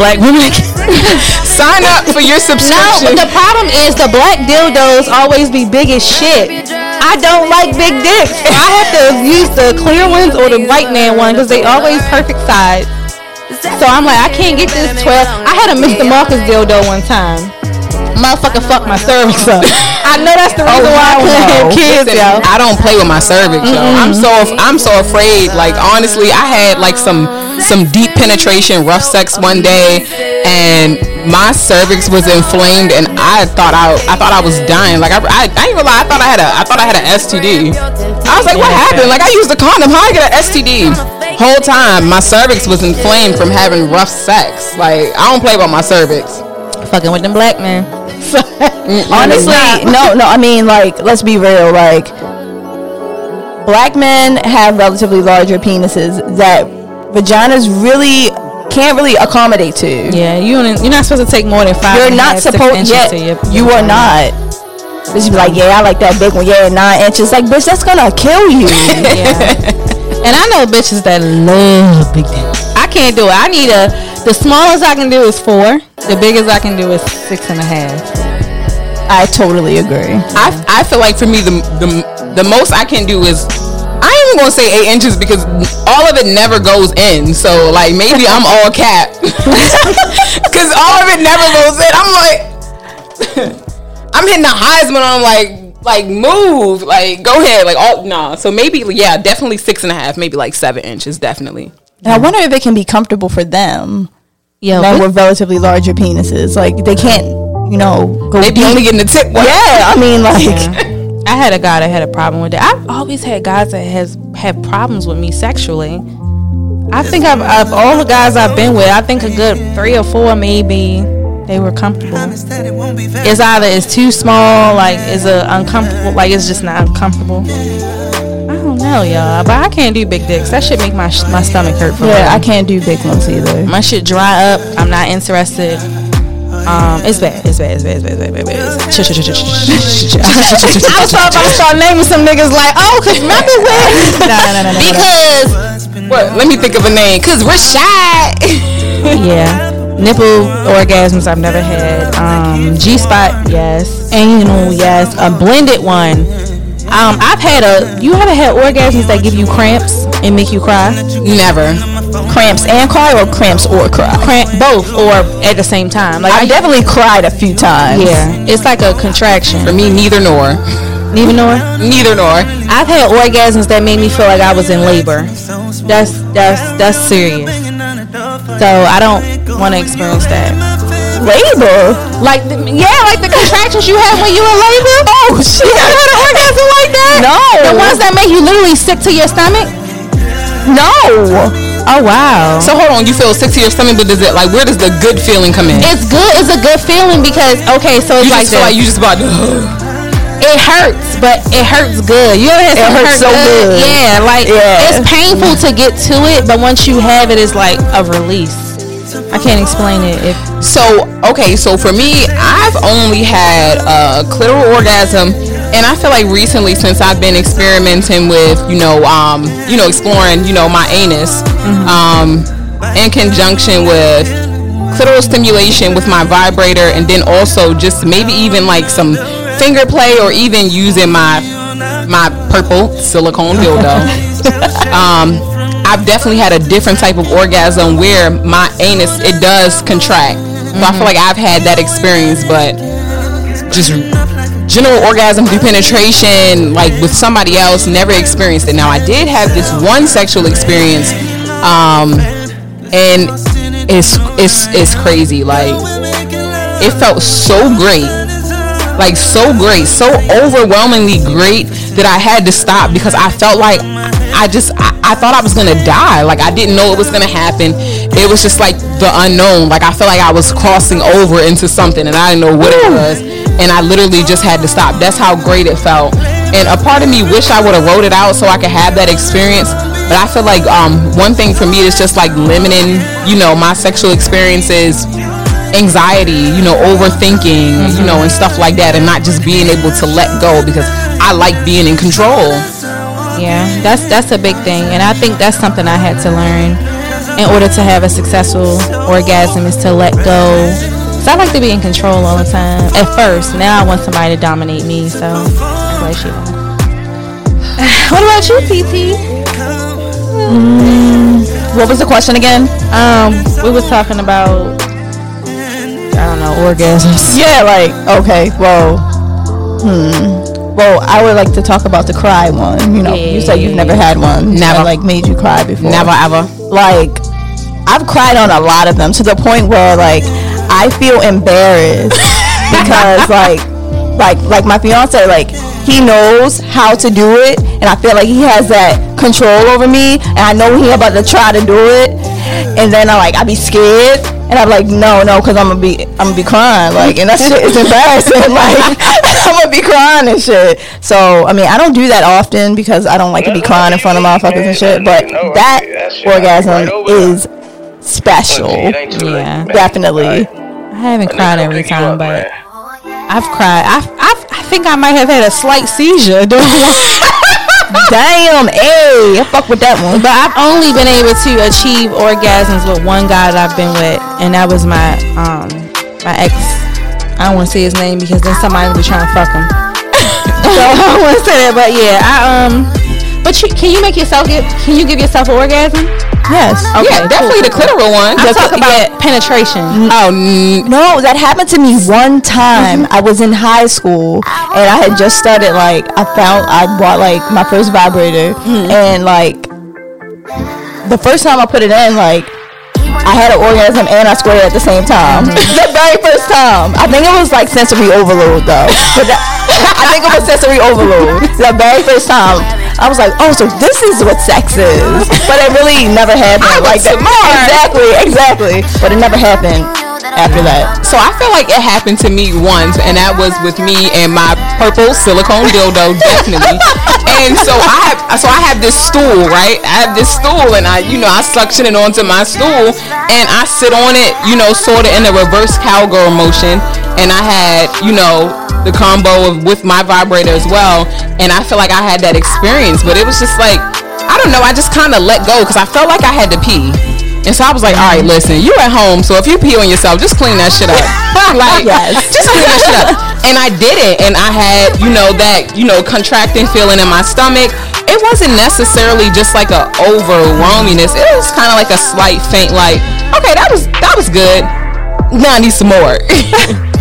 Black women. Sign up for your subscription. No, the problem is the black dildos always be big as shit. I don't like big dicks. I have to use the clear ones or the white man one because they always perfect size. So I'm like, I can't get this 12. I had a Mr. Marcus dildo one time. Motherfucker fucked my cervix up. I know that's the reason oh, why I couldn't have kids, Listen, yo. I don't play with my cervix, yo. Mm-hmm. I'm so I'm so afraid. Like honestly, I had like some some deep penetration, rough sex one day, and my cervix was inflamed, and I thought I I thought I was dying. Like I, I, I ain't gonna lie, I thought I had a I thought I had an STD. I was like, what happened? Like I used a condom, how I get an STD? Whole time my cervix was inflamed from having rough sex. Like I don't play about my cervix. Fucking with them black men. Honestly, no, no. I mean, like, let's be real. Like, black men have relatively larger penises that vaginas really can't really accommodate to. Yeah, you you're not supposed to take more than five. You're not supposed yet. Your, you are not. Bitch be like, yeah, I like that big one. Yeah, nine inches. Like, bitch, that's gonna kill you. yeah. And I know bitches that love big. I can't do it. I need a. The smallest I can do is four. The biggest I can do is six and a half. I totally agree. I, I feel like for me the the the most I can do is I ain't even gonna say eight inches because all of it never goes in. So like maybe I'm all cap because all of it never goes in. I'm like, I'm hitting the Heisman. I'm like, like move, like go ahead, like all no. Nah. So maybe yeah, definitely six and a half, maybe like seven inches, definitely. And I wonder if it can be comfortable for them. Yeah, men with relatively larger penises, like they can't, you know, go. Maybe only getting the tip. One. Yeah, I mean, like. Yeah. I had a guy that had a problem with it. I've always had guys that has had problems with me sexually. I think I've, of all the guys I've been with, I think a good three or four maybe they were comfortable. It's either it's too small, like it's a uncomfortable, like it's just not uncomfortable. Know, y'all, but I can't do big dicks. That should make my my stomach hurt. For Yeah, real. I can't do big ones either. my shit dry up. I'm not interested. Um, it's bad. It's bad. It's bad. It's bad. It's bad. It's bad. It's bad. I was about to start naming some niggas like, oh, cause remember when? No, no, no, no, no. Because what? Let me think of a name. Cause Rashad. yeah. Nipple orgasms I've never had. Um, G spot, yes. Anal, yes. A blended one. Um, I've had a. You haven't had orgasms that give you cramps and make you cry? Never. cramps and cry or cramps or cry. Cramp both or at the same time. Like I definitely cried a few times. yeah, it's like a contraction. For me, neither nor. Neither nor. Neither nor. I've had orgasms that made me feel like I was in labor. That's that's that's serious. So I don't want to experience that. Labor. Like the, yeah, like the contractions you have when you in labor. Oh shit! You ever had an orgasm like that? No. The ones that make you literally sick to your stomach. No. Oh wow. So hold on, you feel sick to your stomach, but does it like where does the good feeling come in? it's good. It's a good feeling because okay, so it's you like just feel like you just about to. it hurts, but it hurts good. You ever had It something hurts hurt so good. Yeah, like Yeah. it's painful to get to it, but once you have it, it's like a release. I can't explain it. If So okay, so for me, I've only had a clitoral orgasm, and I feel like recently, since I've been experimenting with, you know, um, you know, exploring, you know, my anus, um, in conjunction with clitoral stimulation with my vibrator, and then also just maybe even like some finger play, or even using my my purple silicone dildo. um, I've definitely had a different type of orgasm where my anus it does contract. So I feel like I've had that experience, but just general orgasm through penetration, like with somebody else, never experienced it. Now I did have this one sexual experience, um, and it's it's it's crazy. Like it felt so great like so great, so overwhelmingly great that I had to stop because I felt like I just I, I thought I was gonna die. Like I didn't know it was gonna happen. It was just like the unknown. Like I felt like I was crossing over into something and I didn't know what it was. And I literally just had to stop. That's how great it felt. And a part of me wish I would have wrote it out so I could have that experience. But I feel like um, one thing for me is just like limiting, you know, my sexual experiences anxiety, you know, overthinking, you know, and stuff like that, and not just being able to let go because I like being in control. yeah, that's that's a big thing, and I think that's something I had to learn in order to have a successful orgasm is to let go. So I like to be in control all the time. At first, now I want somebody to dominate me. So she. What about you, PT? What was the question again? Um, we was talking about I don't know orgasms. Yeah, like okay, well, hmm. Well, I would like to talk about the cry one. You know, you said you've never had one. Never. that, like made you cry before. Never ever. Like, I've cried on a lot of them to the point where like I feel embarrassed because like like like my fiance like he knows how to do it and I feel like he has that control over me and I know he about to try to do it and then I like I be scared and I'm like no no because I'm gonna be I'm gonna be crying like and that shit is embarrassing like I'm gonna be crying and shit. So I mean I don't do that often because I don't like to be crying in front of motherfuckers and shit but that orgasm is special. Yeah. definitely I haven't cried every time, but I've cried. I've, I've, I think I might have had a slight seizure damn hey I fuck with that one But I've only been able to achieve orgasms with one guy that I've been with, and that was my um my ex. I don't want to say his name because then somebody will be trying to fuck him. so I don't want to say that, but yeah, I um. But you, can you make yourself get? Can you give yourself an orgasm? Yes Okay, yeah, definitely the clitoral one. I'm talking about penetration. Mm. Oh, n- No, that happened to me one time. Mm-hmm. I was in high school and I had just started like I found I bought like my first vibrator mm-hmm. and like the first time I put it in like I had an orgasm and I squirted at the same time. Mm-hmm. the very first time. I think it was like sensory overload though. But that, I think it was sensory overload. The very first time. I was like, oh, so this is what sex is. But it really never happened like that. Exactly, exactly. But it never happened after that. So I feel like it happened to me once, and that was with me and my purple silicone dildo, definitely. and so I have, so I have this stool, right? I have this stool, and I, you know, I suction it onto my stool, and I sit on it, you know, sort of in a reverse cowgirl motion, and I had, you know, the combo of with my vibrator as well, and I feel like I had that experience, but it was just like. I don't know. I just kind of let go because I felt like I had to pee. And so I was like, all right, listen, you at home, so if you pee on yourself, just clean that shit up. like, yes. just clean that shit up. And I did it, and I had, you know, that, you know, contracting feeling in my stomach. It wasn't necessarily just like a overwhelmingness. It was kind of like a slight faint, like, okay, that was that was good. Now I need some more.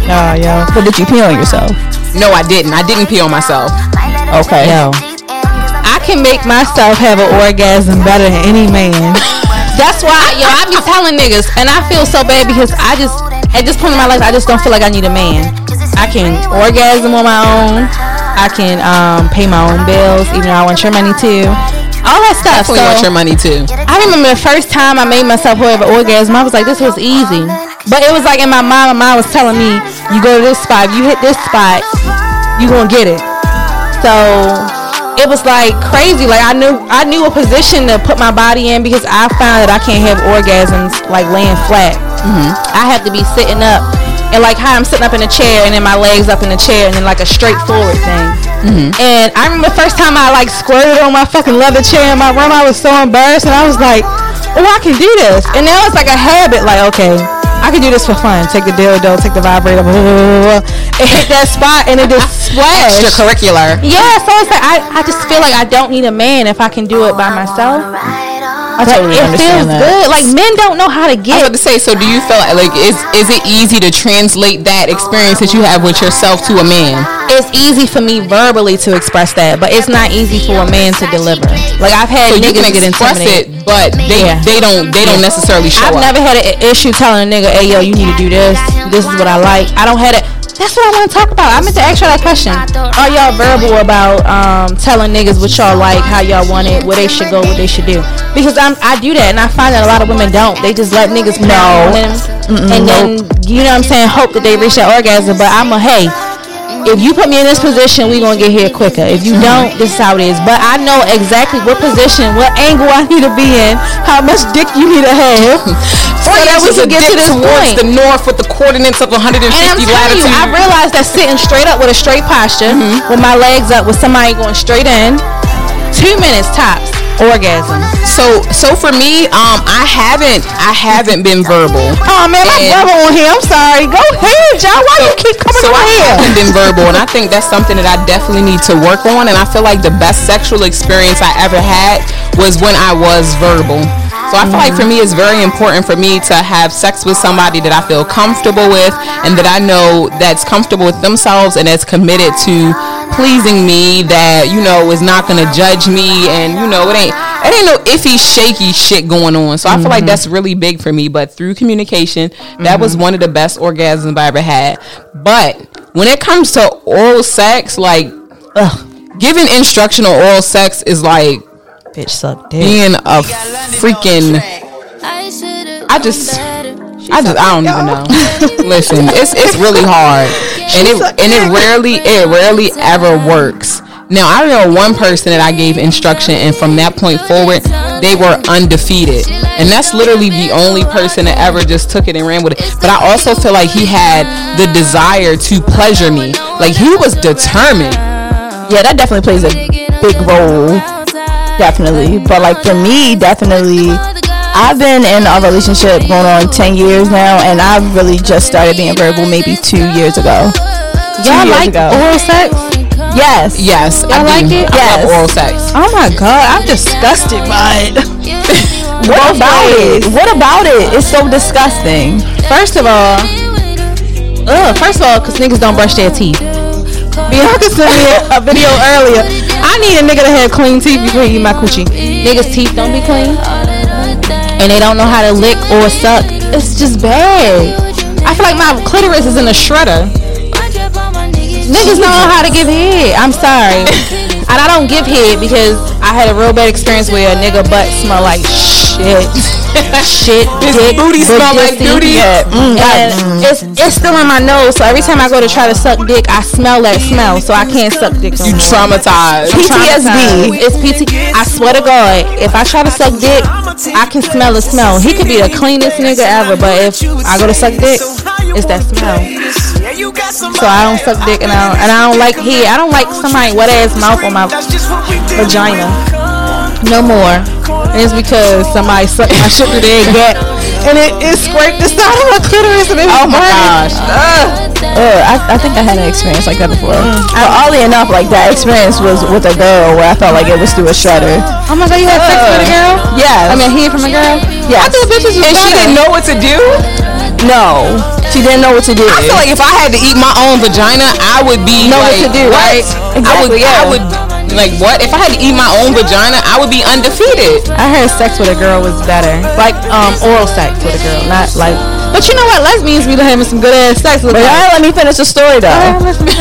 Nah, yeah. But did you pee on yourself? No, I didn't. I didn't pee on myself. Okay. Yo. I can make myself have an orgasm better than any man. That's why, yo, I be telling niggas, and I feel so bad because I just, at this point in my life, I just don't feel like I need a man. I can orgasm on my own. I can um, pay my own bills, even though I want your money too. All that stuff. Definitely so, want your money too. I remember the first time I made myself have an orgasm, I was like, this was easy. But it was like in my mind, my mind was telling me, you go to this spot, if you hit this spot, you gonna get it. So it was like crazy. Like I knew I knew a position to put my body in because I found that I can't have orgasms like laying flat. Mm-hmm. I have to be sitting up. And like how I'm sitting up in a chair and then my legs up in the chair and then like a straightforward thing. Mm-hmm. And I remember the first time I like squirted on my fucking leather chair in my room, I was so embarrassed and I was like, oh, I can do this. And now it's like a habit, like, okay, I can do this for fun. Take the dildo, take the vibrator, blah, blah, blah, blah, and hit that spot, and it just splash. Extracurricular. Yeah, so it's like I, I just feel like I don't need a man if I can do it by myself. I totally it understand feels that. good. Like men don't know how to get. I was about to say. So, do you feel like, like is is it easy to translate that experience that you have with yourself to a man? It's easy for me verbally to express that, but it's not easy for a man to deliver. Like I've had so niggas you can get express intimidated. it, but they Yeah. they don't they don't necessarily show up. I've up. never had an issue telling a nigga, "Hey, yo, you need to do this. This is what I like." I don't have it. That's what I want to talk about. I meant to ask y'all that question. Are y'all verbal about um, telling niggas what y'all like, how y'all want it, where they should go, what they should do? Because I'm, I do that, and I find that a lot of women don't. They just let niggas know, and then you know what I'm saying, hope that they reach that orgasm. But I'm a hey. If you put me in this position, we gonna get here quicker. If you don't, this is how it is. But I know exactly what position, what angle I need to be in, how much dick you need to have, so that we can get to this point. the north with the coordinates of 150 And I'm latitude. you, I realized that sitting straight up with a straight posture, mm-hmm. with my legs up, with somebody going straight in, two minutes tops, orgasm. so so for me, um, I haven't I haven't been verbal. Oh man, my And- brother on here. I'm sorry. Go ahead, y'all. Why do you keep coming so I here? haven't been verbal, and I think that's something that I definitely need to work on. And I feel like the best sexual experience I ever had was when I was verbal. So I feel like for me, it's very important for me to have sex with somebody that I feel comfortable with, and that I know that's comfortable with themselves and that's committed to pleasing me. That you know is not gonna judge me, and you know it ain't it ain't no iffy, shaky shit going on. So I feel like mm-hmm. that's really big for me. But through communication, that was mm-hmm. one of the best orgasms I ever had. But when it comes to oral sex, like ugh, giving instructional oral sex is like Bitch suck dick. being a freaking. I just. I just I don't even know. Listen, it's it's really hard, and it and it rarely it rarely ever works. Now I know one person that I gave instruction, and from that point forward, they were undefeated, and that's literally the only person that ever just took it and ran with it. But I also feel like he had the desire to pleasure me, like he was determined. Yeah, that definitely plays a big role. Definitely. But like for me, definitely I've been in a relationship going on 10 years now and I've really just started being verbal maybe two years ago. Y'all like ago. oral sex? Yes. Yes, I Y'all like do. it? I Yes. love oral sex. Oh my god, I'm disgusted by it. What about ways. it? What about it? It's so disgusting. First of all, ugh, first of all, because niggas don't brush their teeth. Bianca sent me a video earlier. I need a nigga to have clean teeth before he eat my coochie. Niggas' teeth don't be clean. and they don't know how to lick or suck. It's just bad. I feel like my clitoris is in a shredder. Niggas don't know how to give head. I'm sorry. and I don't give head because had a real bad experience where a nigga butt smell like shit. shit, His dick, booty smell like booty. Yeah. Mm, and it's it's still in my nose, so every time I go to try to suck dick, I smell that smell, so I can't suck dick. No You traumatized. PTSD. It's PT. I swear to God, if I try to suck dick, I can smell the smell. He could be the cleanest nigga ever, but if I go to suck dick, it's that smell. So I don't suck dick, and I don't, and I don't like head. I don't like somebody wet ass mouth on my vagina. No more. And it's because somebody sucked my shit through their gut, and it, it scraped the side of my clitoris, and it was Oh my burning. gosh. Uh, I, I think I had an experience like that before. But oddly enough, like that experience was with a girl where I felt like it was through a shredder. Oh my god, you had sex with a girl? Yeah. I mean, head from a girl? Yeah. I thought bitches was And she better. didn't know what to do. No, she didn't know what to do. I feel like if I had to eat my own vagina, I would be Know what to do, what? right? I would, yeah. I would, like, what? If I had to eat my own vagina, I would be undefeated. I heard sex with a girl was better. Like um oral sex with a girl, not like But you know what? Lesbians be having some good ass sex with But y'all let me finish the story though.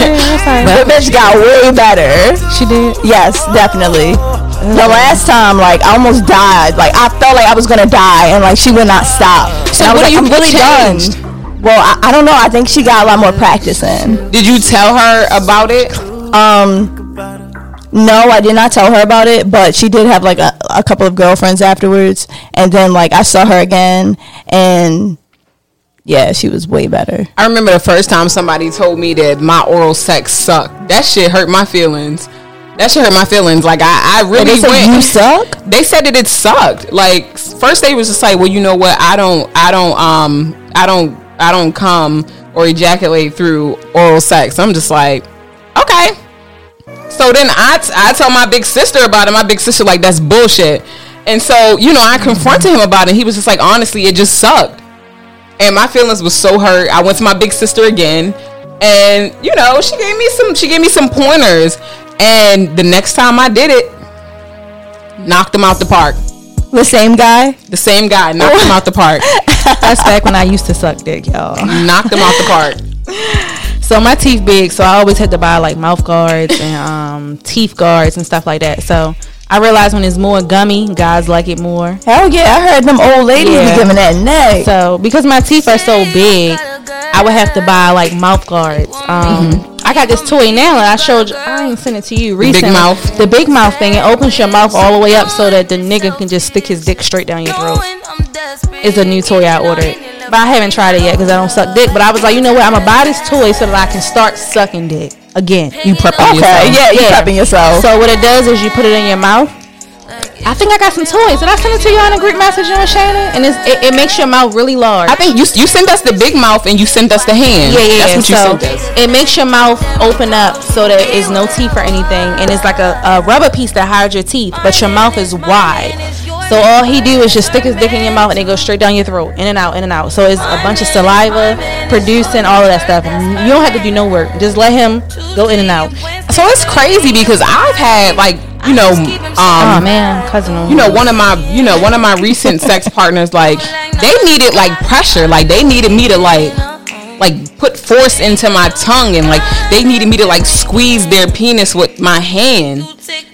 The bitch got way better. She did. Yes, definitely. The last time, like, I almost died. Like, I felt like I was gonna die, and like she would not stop. So And I was what like, you I'm really changed? done. Well, I, I don't know. I think she got a lot more practice in. Did you tell her about it? Um, no, I did not tell her about it, but she did have like a, a couple of girlfriends afterwards, and then like I saw her again, and yeah, she was way better. I remember the first time somebody told me that my oral sex sucked. That shit hurt my feelings. That shit hurt my feelings. Like I, I really they went. you suck. they said that it sucked. Like first they was just like, well, you know what? I don't, I don't, um, I don't, I don't come or ejaculate through oral sex. I'm just like, okay. So then I, t- I tell my big sister about it. My big sister like that's bullshit. And so you know I confronted him about it. He was just like, honestly, it just sucked. And my feelings was so hurt. I went to my big sister again, and you know she gave me some, she gave me some pointers. And the next time I did it, knocked him out the park. The same guy. The same guy knocked him out the park. That's back when I used to suck dick, y'all. knocked him out the park. So my teeth big, so I always had to buy like mouth guards and um, teeth guards and stuff like that. So I realized when it's more gummy, guys like it more. Hell yeah, I heard them old ladies Yeah. be giving that neck. So because my teeth are so big, I would have to buy like mouth guards. Um, I got this toy now, and I showed you. I ain't sent it to you big recently. mouth? The big mouth thing. It opens your mouth all the way up so that the nigga can just stick his dick straight down your throat. It's a new toy I ordered, but I haven't tried it yet because I don't suck dick. But I was like, you know what? I'm gonna buy this toy so that I can start sucking dick again. You prepping okay, yourself. yeah, you Yeah. prepping yourself. So what it does is you put it in your mouth. I think I got some toys. Did I send it to you on a group message you on Shannon? And it's, it, it makes your mouth really large. I think you you sent us the big mouth and you sent us the hand. Yeah, yeah, That's yeah. what you so sent us. it makes your mouth open up so that it's no teeth or anything, and it's like a, a rubber piece that hides your teeth, but your mouth is wide. So all he do is just stick his dick in your mouth and it goes straight down your throat, in and out, in and out. So it's a bunch of saliva producing all of that stuff. You don't have to do no work. Just let him go in and out. So it's crazy because I've had like you know Oh um man, cousin. you know one of my you know one of my recent sex partners like they needed like pressure. Like they needed me to like like put force into my tongue and like they needed me to like squeeze their penis with my hand.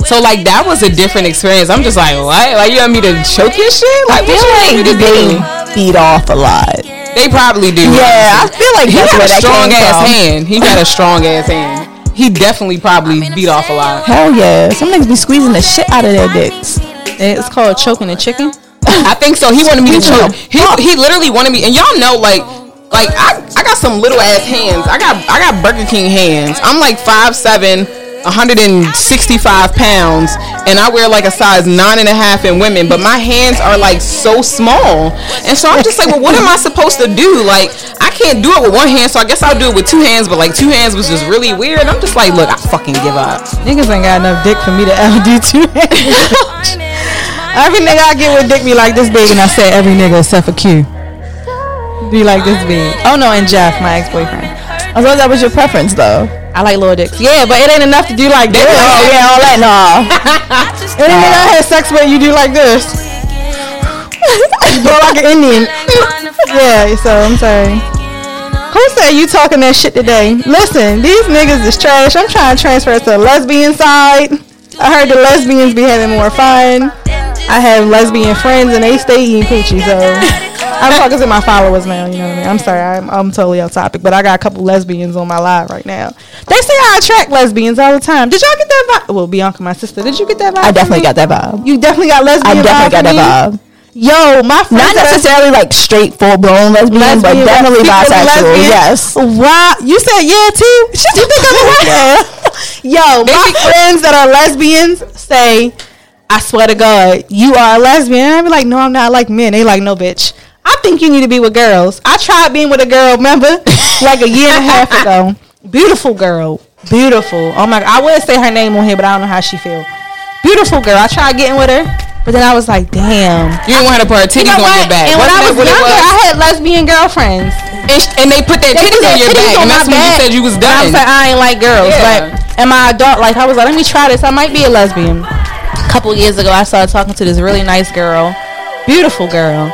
So like that was a different experience. I'm just like what? Like you want me to choke your shit? Like what you want me to do? they beat off a lot. they probably do. Yeah, I feel like he that's got where a that strong ass from. hand. He got a strong ass hand he definitely probably beat off a lot Hell yeah, some niggas be squeezing the shit out of their dicks. It's called choking a chicken. I think so. He wanted me to choke. He he literally wanted me, and y'all know, like, like I, I got some little ass hands. I got I got Burger King hands. I'm like five seven, 165 pounds, and I wear like a size nine and a half in women, but my hands are like so small, and so I'm just like, well, what am I supposed to do? Like, I can't do it with one hand, so I guess I'll do it with two hands. But like two hands was just really weird. I'm just like, look, I fucking give up. Niggas ain't got enough dick for me to ever do two hands. Every nigga I get with dick be like this big, and I say every nigga except for Q. Be like this big. Oh no, and Jeff, my ex-boyfriend. I thought that was your preference though. I like little dicks. Yeah, but it ain't enough to do like this. Oh yeah, all that nah. Any nigga I had sex with, you do like this. You blow like an Indian. yeah, so I'm sorry. Who said you talking that shit today? Listen, these niggas is trash. I'm trying to transfer to the lesbian side. I heard the lesbians be having more fun. I have lesbian friends and they stay eating coochie, so I'm to my followers now. You know what I mean? I'm sorry, I'm, I'm totally off topic, but I got a couple lesbians on my live right now. They say I attract lesbians all the time. Did y'all get that vibe? Well, Bianca, my sister, did you get that vibe? I definitely got that vibe. You definitely got lesbian. I definitely got that vibe. Yo, my friends not necessarily like straight full blown lesbian, lesbian, but definitely bisexual. Yes. Wow, you said yeah too. you think I'm a. Yo, my friends that are lesbians say, "I swear to God, you are a lesbian." I be like, "No, I'm not. I like men." They like, "No, bitch." I think you need to be with girls. I tried being with a girl, remember, like a year and a half ago. Beautiful girl, beautiful. Oh my! I would say her name on here, but I don't know how she feel. Beautiful girl. I tried getting with her. But then I was like, damn. You didn't want her to put her titties you know on your back. And when I was younger, was? I had lesbian girlfriends. And, sh- and they put their they titties put on your titties back. On and that's when you said you was done. I was like, I ain't like girls. Yeah. But in my adult life, I was like, let me try this. I might be a lesbian. A couple years ago, I started talking to this really nice girl. Beautiful girl.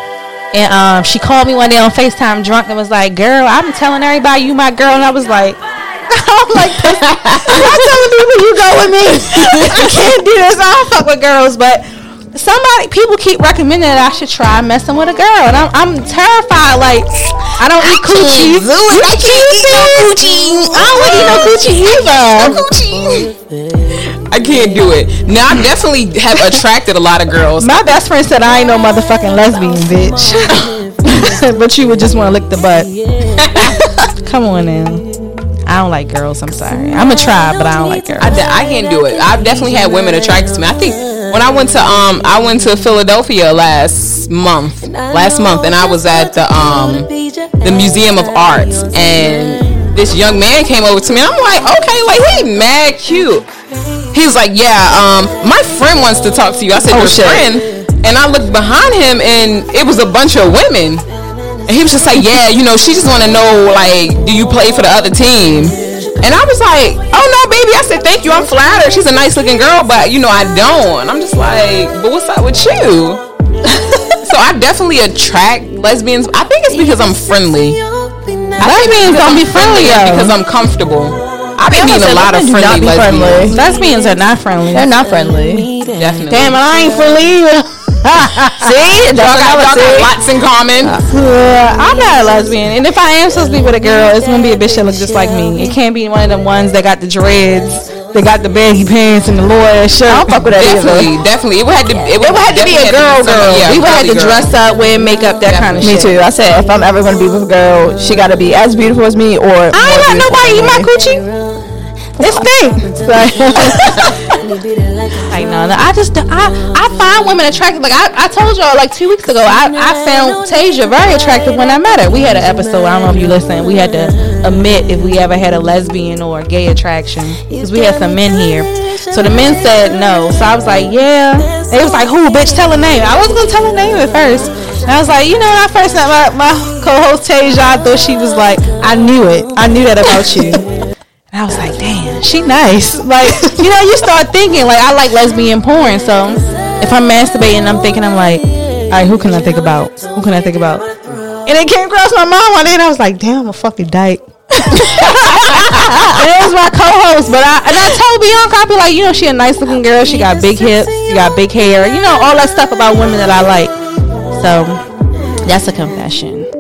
And um, she called me one day on FaceTime drunk and was like, girl, I'm telling everybody you my girl. And I was like, I'm like, I'm telling people you go with me. I can't do this. I don't fuck with girls. But somebody people keep recommending that I should try messing with a girl, and I'm, I'm terrified. Like I don't eat coochie. I can't eat no coochie. I don't want to eat no coochie either. I can't do it. Now I definitely have attracted a lot of girls. My best friend said I ain't no motherfucking lesbian, bitch. but you would just want to lick the butt. Come on now. I don't like girls. I'm sorry. I'm a try, but I don't like girls. I, I can't do it. I've definitely had women attracted to me. I think when I went to um I went to Philadelphia last month, last month, and I was at the um the Museum of Arts, and this young man came over to me. I'm like, okay, like he mad cute. He was like, yeah, um, my friend wants to talk to you. I said, oh, your shit. friend, and I looked behind him, and it was a bunch of women. And he was just like, yeah, you know, she just want to know, like, do you play for the other team? And I was like, oh no, baby. I said, thank you. I'm flattered. She's a nice looking girl, but you know, I don't. And I'm just like, but what's up with you? so I definitely attract lesbians. I think it's because I'm friendly. lesbians don't be friendly because I'm comfortable. I've been meeting a lot of friendly lesbians. Friendly. Lesbians are not friendly. They're not friendly. Definitely. Damn, I ain't friendly. See, y'all got, y'all got lots in common. Uh, I'm not a lesbian, and if I am supposed to be with a girl, it's gonna be a bitch that looks just like me. It can't be one of them ones that got the dreads. They got the baggy pants and the lawyer shirt. I don't fuck with that definitely, either. Definitely, it would have to. It would, it would have to be a girl, girl. Yeah, we would have to girl. dress up, wear makeup, that definitely. kind of me shit. Me too. I said if I'm ever gonna be with a girl, she gotta be as beautiful as me, or I ain't let nobody eat my coochie. It stinks. Like, no, I just I I find women attractive. Like I, I told y'all like two weeks ago, I, I found Tasia very attractive when I met her. We had an episode. I don't know if you listened. We had to admit if we ever had a lesbian or a gay attraction because we had some men here. So the men said no. So I was like, yeah. They was like, who, bitch? Tell a name. I wasn't gonna tell a name at first. And I was like, you know, I first met my, my co-host Tasia, I thought she was like, I knew it. I knew that about you. And I was like, damn, she nice. Like, you know, you start thinking, like, I like lesbian porn. So if I'm masturbating, I'm thinking, I'm like, all right, who can I think about? Who can I think about? And it came across my mind one day, and I was like, damn, I'm a fucking dyke. and it was my co-host, but I and I told Bianca, I be like, you know, she a nice looking girl. She got big hips, she got big hair, you know, all that stuff about women that I like. So that's a confession.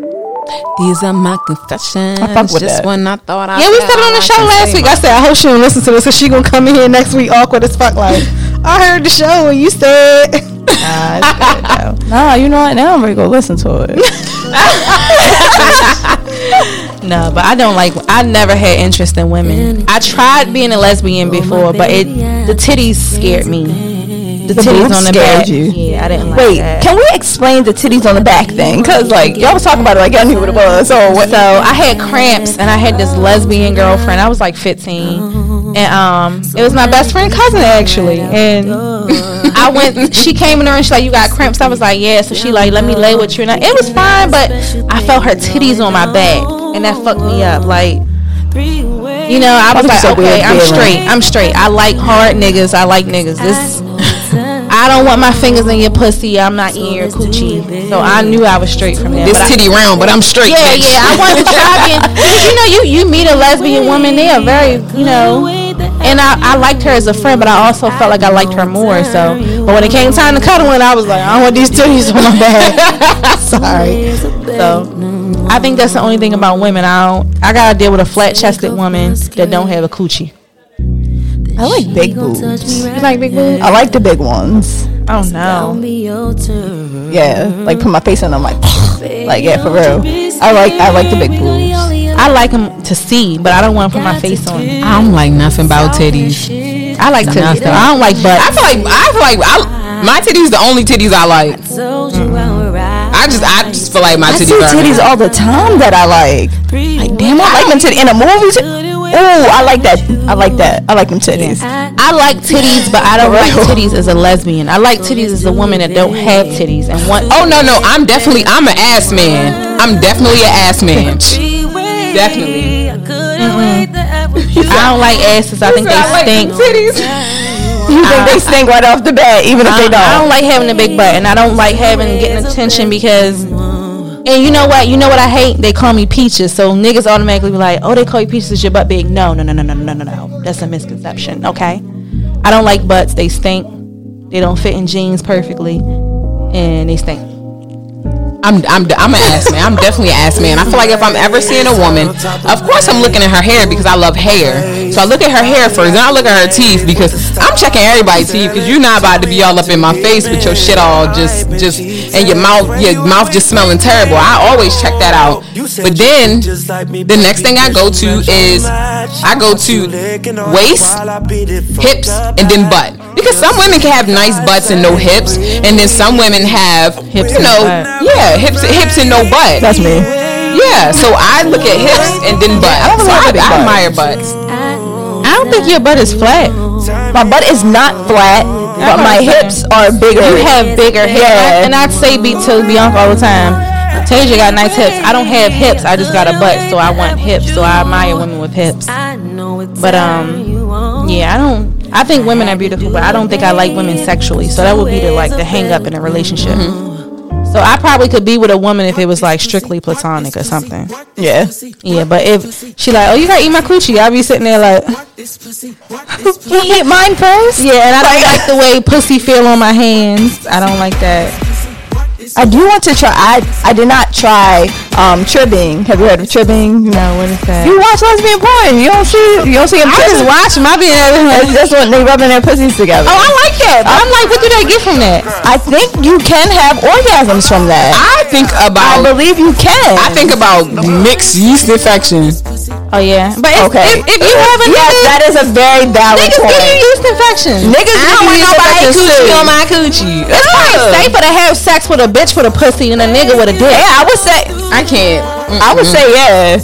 These are my confessions. I fuck with Just that. when I thought I yeah, we said it on the show last week. I said I hope she don't listen to this, cause she gonna come in here next week awkward as fuck. Like I heard the show and you said. Nah, good Nah, you know what? Now I'm ready to go listen to it. no, but I don't like. I never had interest in women. I tried being a lesbian before, but it the titties scared me the, the titties on the back. You. Yeah, I didn't like Wait, that. can we explain the titties on the back thing? Cause like y'all was talking about it, like I knew what it was. So what? So I had cramps, and I had this lesbian girlfriend. I was like 15, and um, it was my best friend cousin actually, and I went. She came in there and she's like, "You got cramps?" I was like, "Yeah." So she like, "Let me lay with you," and I, it was fine, but I felt her titties on my back, and that fucked me up. Like. You know, I was like, so okay, I'm straight. I'm straight. I like hard niggas. I like niggas. This I don't want my fingers in your pussy. I'm not eating your coochie. So I knew I was straight from there. This But I- titty round, but I'm straight. yeah, bitch. yeah. I wanted to try being. because, You know, you you meet a lesbian woman, they are very, you know. And I, I liked her as a friend, but I also felt like I liked her more. So, but when it came time to cuddle, and I was like, I don't want these titties on my back. Sorry. So, I think that's the only thing about women. I don't. I gotta deal with a flat-chested woman that don't have a coochie. I like big boobs. You like big boobs? I like the big ones. Oh no. Yeah, like put my face in them, like, like yeah, for real. I like I like the big boobs. I like them to see, but I don't want to put my face on. I don't like nothing about titties. I like titties. though. I don't like butt. I feel like I feel like I, my titties the only titties I like. I just I just feel like my I titties see are titties all the time that I like. Like damn, I like them titties in a movie. Oh, I like that. I like that. I like them titties. I like titties, but I don't like titties as a lesbian. I like titties as a woman that don't have titties and want. Oh no no, I'm definitely I'm an ass man. I'm definitely an ass man. Definitely. I don't like asses. I think they stink. titties. You think they stink right off the bat, even if they don't? I don't like having a big butt, and I don't like having getting attention because. And you know what? You know what I hate? They call me peaches, so niggas automatically be like, "Oh, they call you peaches. Your butt big?" No, no, no, no, no, no, no, no. That's a misconception. Okay, I don't like butts. They stink. They don't fit in jeans perfectly, and they stink. I'm I'm I'm an ass man. I'm definitely an ass man. I feel like if I'm ever seeing a woman, of course I'm looking at her hair because I love hair. So I look at her hair first, then I look at her teeth because I'm checking everybody's teeth because you're not about to be all up in my face with your shit all just just and your mouth your mouth just smelling terrible. I always check that out. But then the next thing I go to is I go to waist, hips, and then butt. Because some women can have nice butts and no hips, and then some women have Hips you and know, butt. yeah, hips, hips and no butt. That's me. Yeah, so I look at hips and then butt. I don't so I, like big I butts. admire butts. I don't think your butt is flat. My butt is not flat, but my hips are bigger. You have bigger hips, Yeah. and I say be to Bianca all the time. Tasia got nice hips. I don't have hips. I just got a butt, so I want hips. So I admire women with hips. But um, yeah, I don't. I think women are beautiful, but I don't think I like women sexually. So that would be the like the hang up in a relationship. Mm-hmm. So I probably could be with a woman if it was like strictly platonic or something. Yeah. Yeah, but if she like, oh, you gotta eat my coochie, I'll be sitting there like, You eat mine first? yeah, and I don't like the way pussy feel on my hands. I don't like that. I do want to try. I I did not try um tribbing. Have you heard of tribbing? No, what is that? You watch lesbian porn. You don't see. You don't see them. I just watch them. I be That's, that's when they rubbing their pussies together. Oh, I like that. But I'm like, what do they get from that? I think you can have orgasms from that. I think about. I believe you can. I think about mixed yeast infection. Oh yeah, but if, Okay. if, if you have a yes, nigga, that is a very valid niggas point. give you yeast infections. Niggas I don't want nobody coochie on my coochie. It's probably safer to have sex with a bitch with a pussy than a nigga with a dick. Yeah, I would say. I can't. I would say yeah.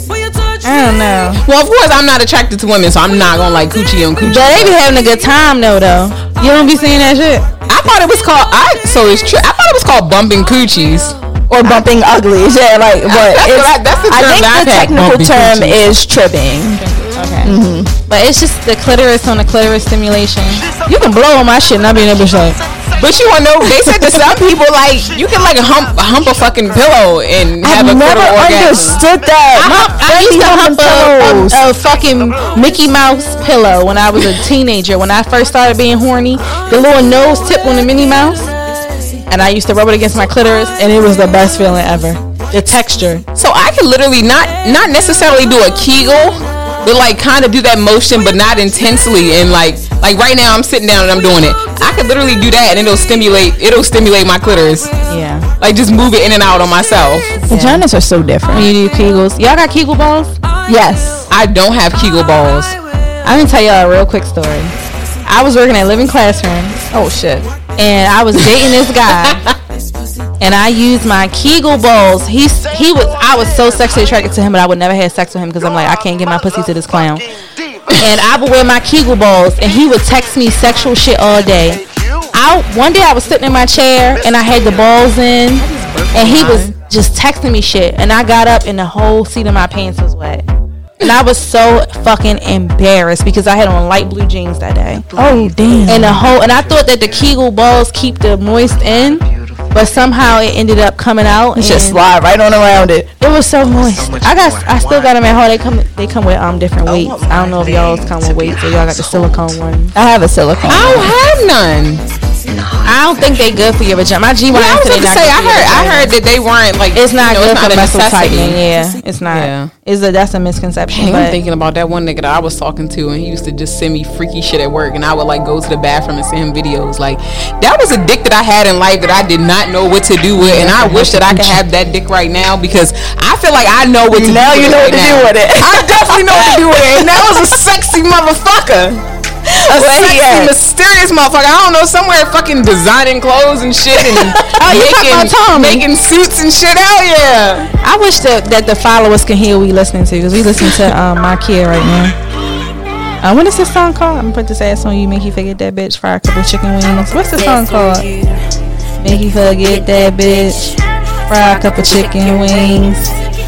I don't know. Well, of course, I'm not attracted to women, so I'm not gonna like coochie on coochie. But they be having a good time though, though. You don't be seeing that shit. I thought it was called. I so it's true. I thought it was called bumping coochies. Or bumping uglies, yeah, like but That's it's, what I- that's the I term think that I've the technical term coochies. is tribbing. Okay. Mm-hmm. But it's just the clitoris on the clitoris stimulation. You can blow on my shit and I be in that bitch like, But you wanna know? They said to some people like you can like hump hump a fucking pillow and have I've a never clitoral orgasm. understood that. I, My hump, I friend used to hump a, a, a fucking Mickey Mouse pillow when I was a teenager. When I first started being horny, the little nose tip on the Minnie Mouse, and I used to rub it against my clitoris, and it was the best feeling ever. The texture. So I could literally not not necessarily do a Kegel, but like kind of do that motion, but not intensely. And like like right now, I'm sitting down and I'm doing it. I could literally do that, and it'll stimulate it'll stimulate my clitoris. Yeah. Like just move it in and out on myself. Vaginas are so different. When you do Kegels, y'all got Kegel balls? Yes. I don't have Kegel balls. I'm gonna tell y'all a real quick story. I was working at Living Classroom. Oh shit. And I was dating this guy. and I used my Kegel balls. He's he was I was so sexually attracted to him, but I would never have sex with him because I'm like I can't get my pussy to this clown. And I would wear my Kegel balls, and he would text me sexual shit all day. I one day I was sitting in my chair and I had the balls in, and he was just texting me shit, and I got up and the whole seat of my pants was wet. And I was so fucking embarrassed because I had on light blue jeans that day. Oh damn! And the whole, and I thought that the Kegel balls keep the moist in, but somehow it ended up coming out. and just slide right on around it. It was so moist. I got, I still got them at home. They come, they come with um different weights. I don't know if y'all's come with weights or y'all got the silicone one. I have a silicone. I don't have none. I don't think they good for your vagina. My G1 Yeah, I was about to say, I heard, I heard that they weren't like. It's not you know, good for a muscle necessity. tightening. Yeah, it's not. Yeah. It's a that's a misconception. I'm thinking about that one nigga that I was talking to, and he used to just send me freaky shit at work, and I would like go to the bathroom and send him videos. Like that was a dick that I had in life that I did not know what to do with, and I wish that I could have that dick right now because I feel like I know what to Now do. you know it what to right do with it. I definitely know what to do with it, and that was a sexy motherfucker. A Where sexy, mysterious motherfucker. I don't know, somewhere fucking designing clothes and shit, and Oh, making, Tommy? making suits and shit. Hell yeah! I wish that, that the followers can hear what we listening to because we listen to um, my kid right now. Uh, what is this song called? I'm gonna put this ass on you, make you forget that bitch. Fry a couple chicken wings. What's the song called? Make you forget that bitch. Fry a couple chicken wings.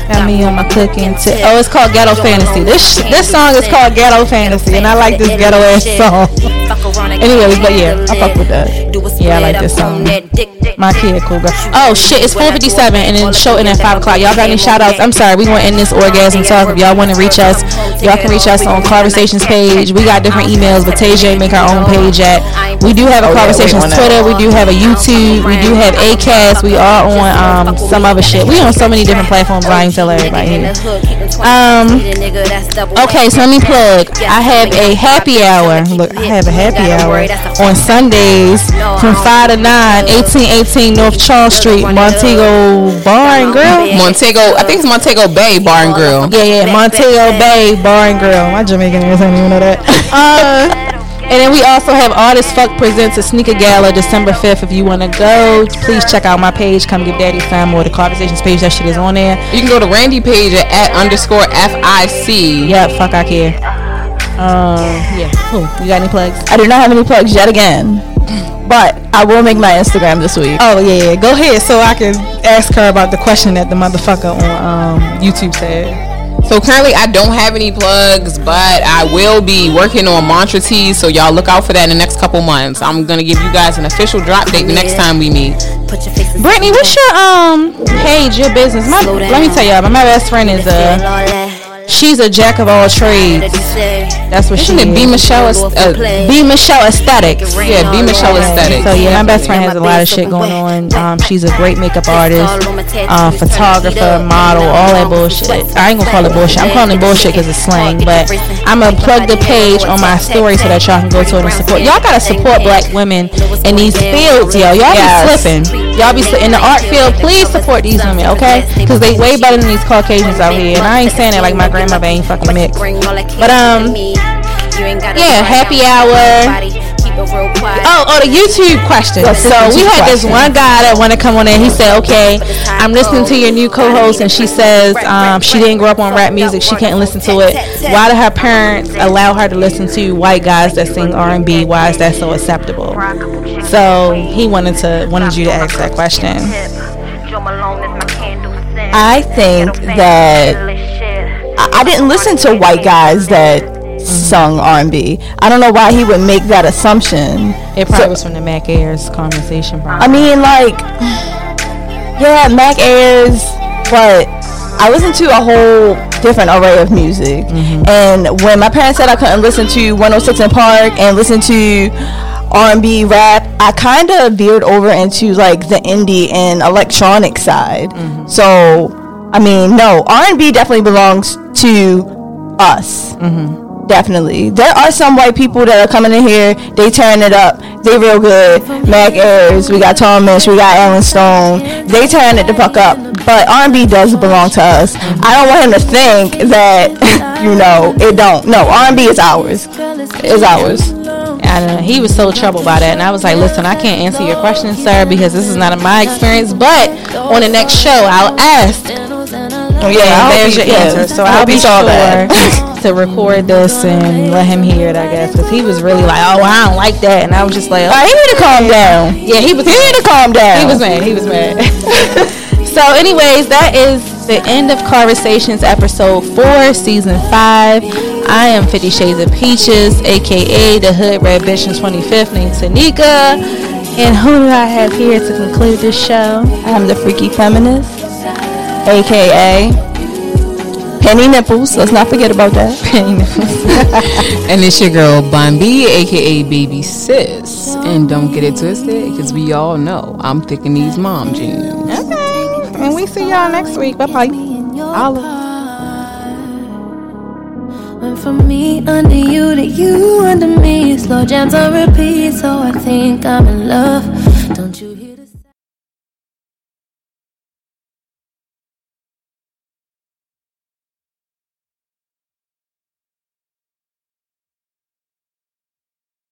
Got me on my cooking tip. Oh, it's called Ghetto Fantasy. This this song is called Ghetto Fantasy, and I like this ghetto ass song. Anyways, but yeah, I fuck with that. Yeah, I like this song. My kid, cool girl. Oh shit, it's 4:57 and then show in at 5 o'clock. Y'all got any shout outs? I'm sorry, we gonna end this orgasm talk. If y'all want to reach us, y'all can reach us on Conversations page. We got different emails, but Tay make our own page at. We do have a Oh, Conversations wait on that. Twitter. We do have a YouTube. We do have Acast. We are on um some other shit. We on so many different platforms. I ain't tell everybody here. Um, Okay, so let me plug. I have a happy hour. Look, I have a happy hour on Sundays from 5 to 9, 1818 North Charles Street, Montego Bar and Grill. Montego, I think it's Montego Bay Bar and Grill. Yeah, yeah, Montego Bay Bar and Grill. My Jamaican ears don't even know that. Uh, and then we also have Artist Fuck presents a sneaker gala December 5th. If you want to go, please check out my page. Come give Daddy some or the Conversations page. That shit is on there. You can go to Randy page at, at underscore FIC. Yeah, fuck, I care. Um, yeah. Cool. You got any plugs? I do not have any plugs yet again, but I will make my Instagram this week. Oh yeah, yeah. Go ahead so I can ask her about the question that the motherfucker on um, YouTube said. So currently I don't have any plugs, but I will be working on mantra teas, so y'all look out for that in the next couple months. I'm gonna give you guys an official drop date the next time we meet. Brittany, what's your um page, your business? My, let me tell y'all, my, my best friend is a she's a jack of all trades. That's what Isn't she it B. Michelle? Est- uh, B Michelle Aesthetics. yeah, B Michelle Aesthetics. So yeah, my best friend has a lot of shit going on. Um, she's a great makeup artist, uh, photographer, model, all that bullshit. I ain't gonna call it bullshit. I'm calling it bullshit because it's slang. But I'm gonna plug the page on my story so that y'all can go to it and support. Y'all gotta support black women in these fields, yo. Y'all Yes. be slipping. Y'all be sli- in the art field. Please support these women, okay? Because they way better than these Caucasians out here. And I ain't saying that like my grandmother ain't fucking mixed. But um, yeah, happy hour. Oh, oh, the YouTube question. Yes, the so we YouTube had this one guy that wanted to come on in. He said, "Okay, I'm listening to your new co-host, and she says um, she didn't grow up on rap music. She can't listen to it. Why do her parents allow her to listen to white guys that sing R&B? Why is that so acceptable?" So he wanted to wanted you to ask that question. I think that I, didn't listen to white guys that sung R&B. I don't know why he would make that assumption. It probably was from the Mac Ayres conversation. I mean, like, yeah, Mac Ayres, but I listened to a whole different array of music. Mm-hmm. And when my parents said I couldn't listen to 106 & Park and listen to R&B rap, I kind of veered over into like the indie and electronic side. Mm-hmm. So, I mean, no, R&B definitely belongs to us. Mm-hmm. Definitely. There are some white people that are coming in here, they tearing it up. They real good. Mac Ayres, we got Tom Thomas, we got Allen Stone. They tearing it the fuck up. But R&B does belong to us. I don't want him to think that, you know, it don't. No, R&B is ours. It's ours. I. He was so troubled by that, and I was like, "Listen, I can't answer your question, sir, because this is not in my experience. But on the next show, I'll ask." Oh, yeah, there's he- your answer. So I'll hope be saw sure that. to record this and let him hear it. I guess because he was really like, "Oh, I don't like that," and I was just like, All right, he need to calm down. "Yeah, he was." He need to calm down. He was mad. He was mad. so, anyways, that is the end of Conversations, episode four, season five. I am Fifty Shades of Peaches, aka the Hood Red Bitch in 25th, named Tanika. And who do I have here to conclude this show? I'm the Freaky Feminist, aka Penny Nipples. Let's not forget about that. Penny Nipples. and it's your girl Bambi, aka Baby Sis. And don't get it twisted, because we all know I'm picking these mom jeans. Okay. And we see y'all next week. Bye bye. Holla. Went from me under you to you under me. Slow jams on repeat, so I think I'm in love.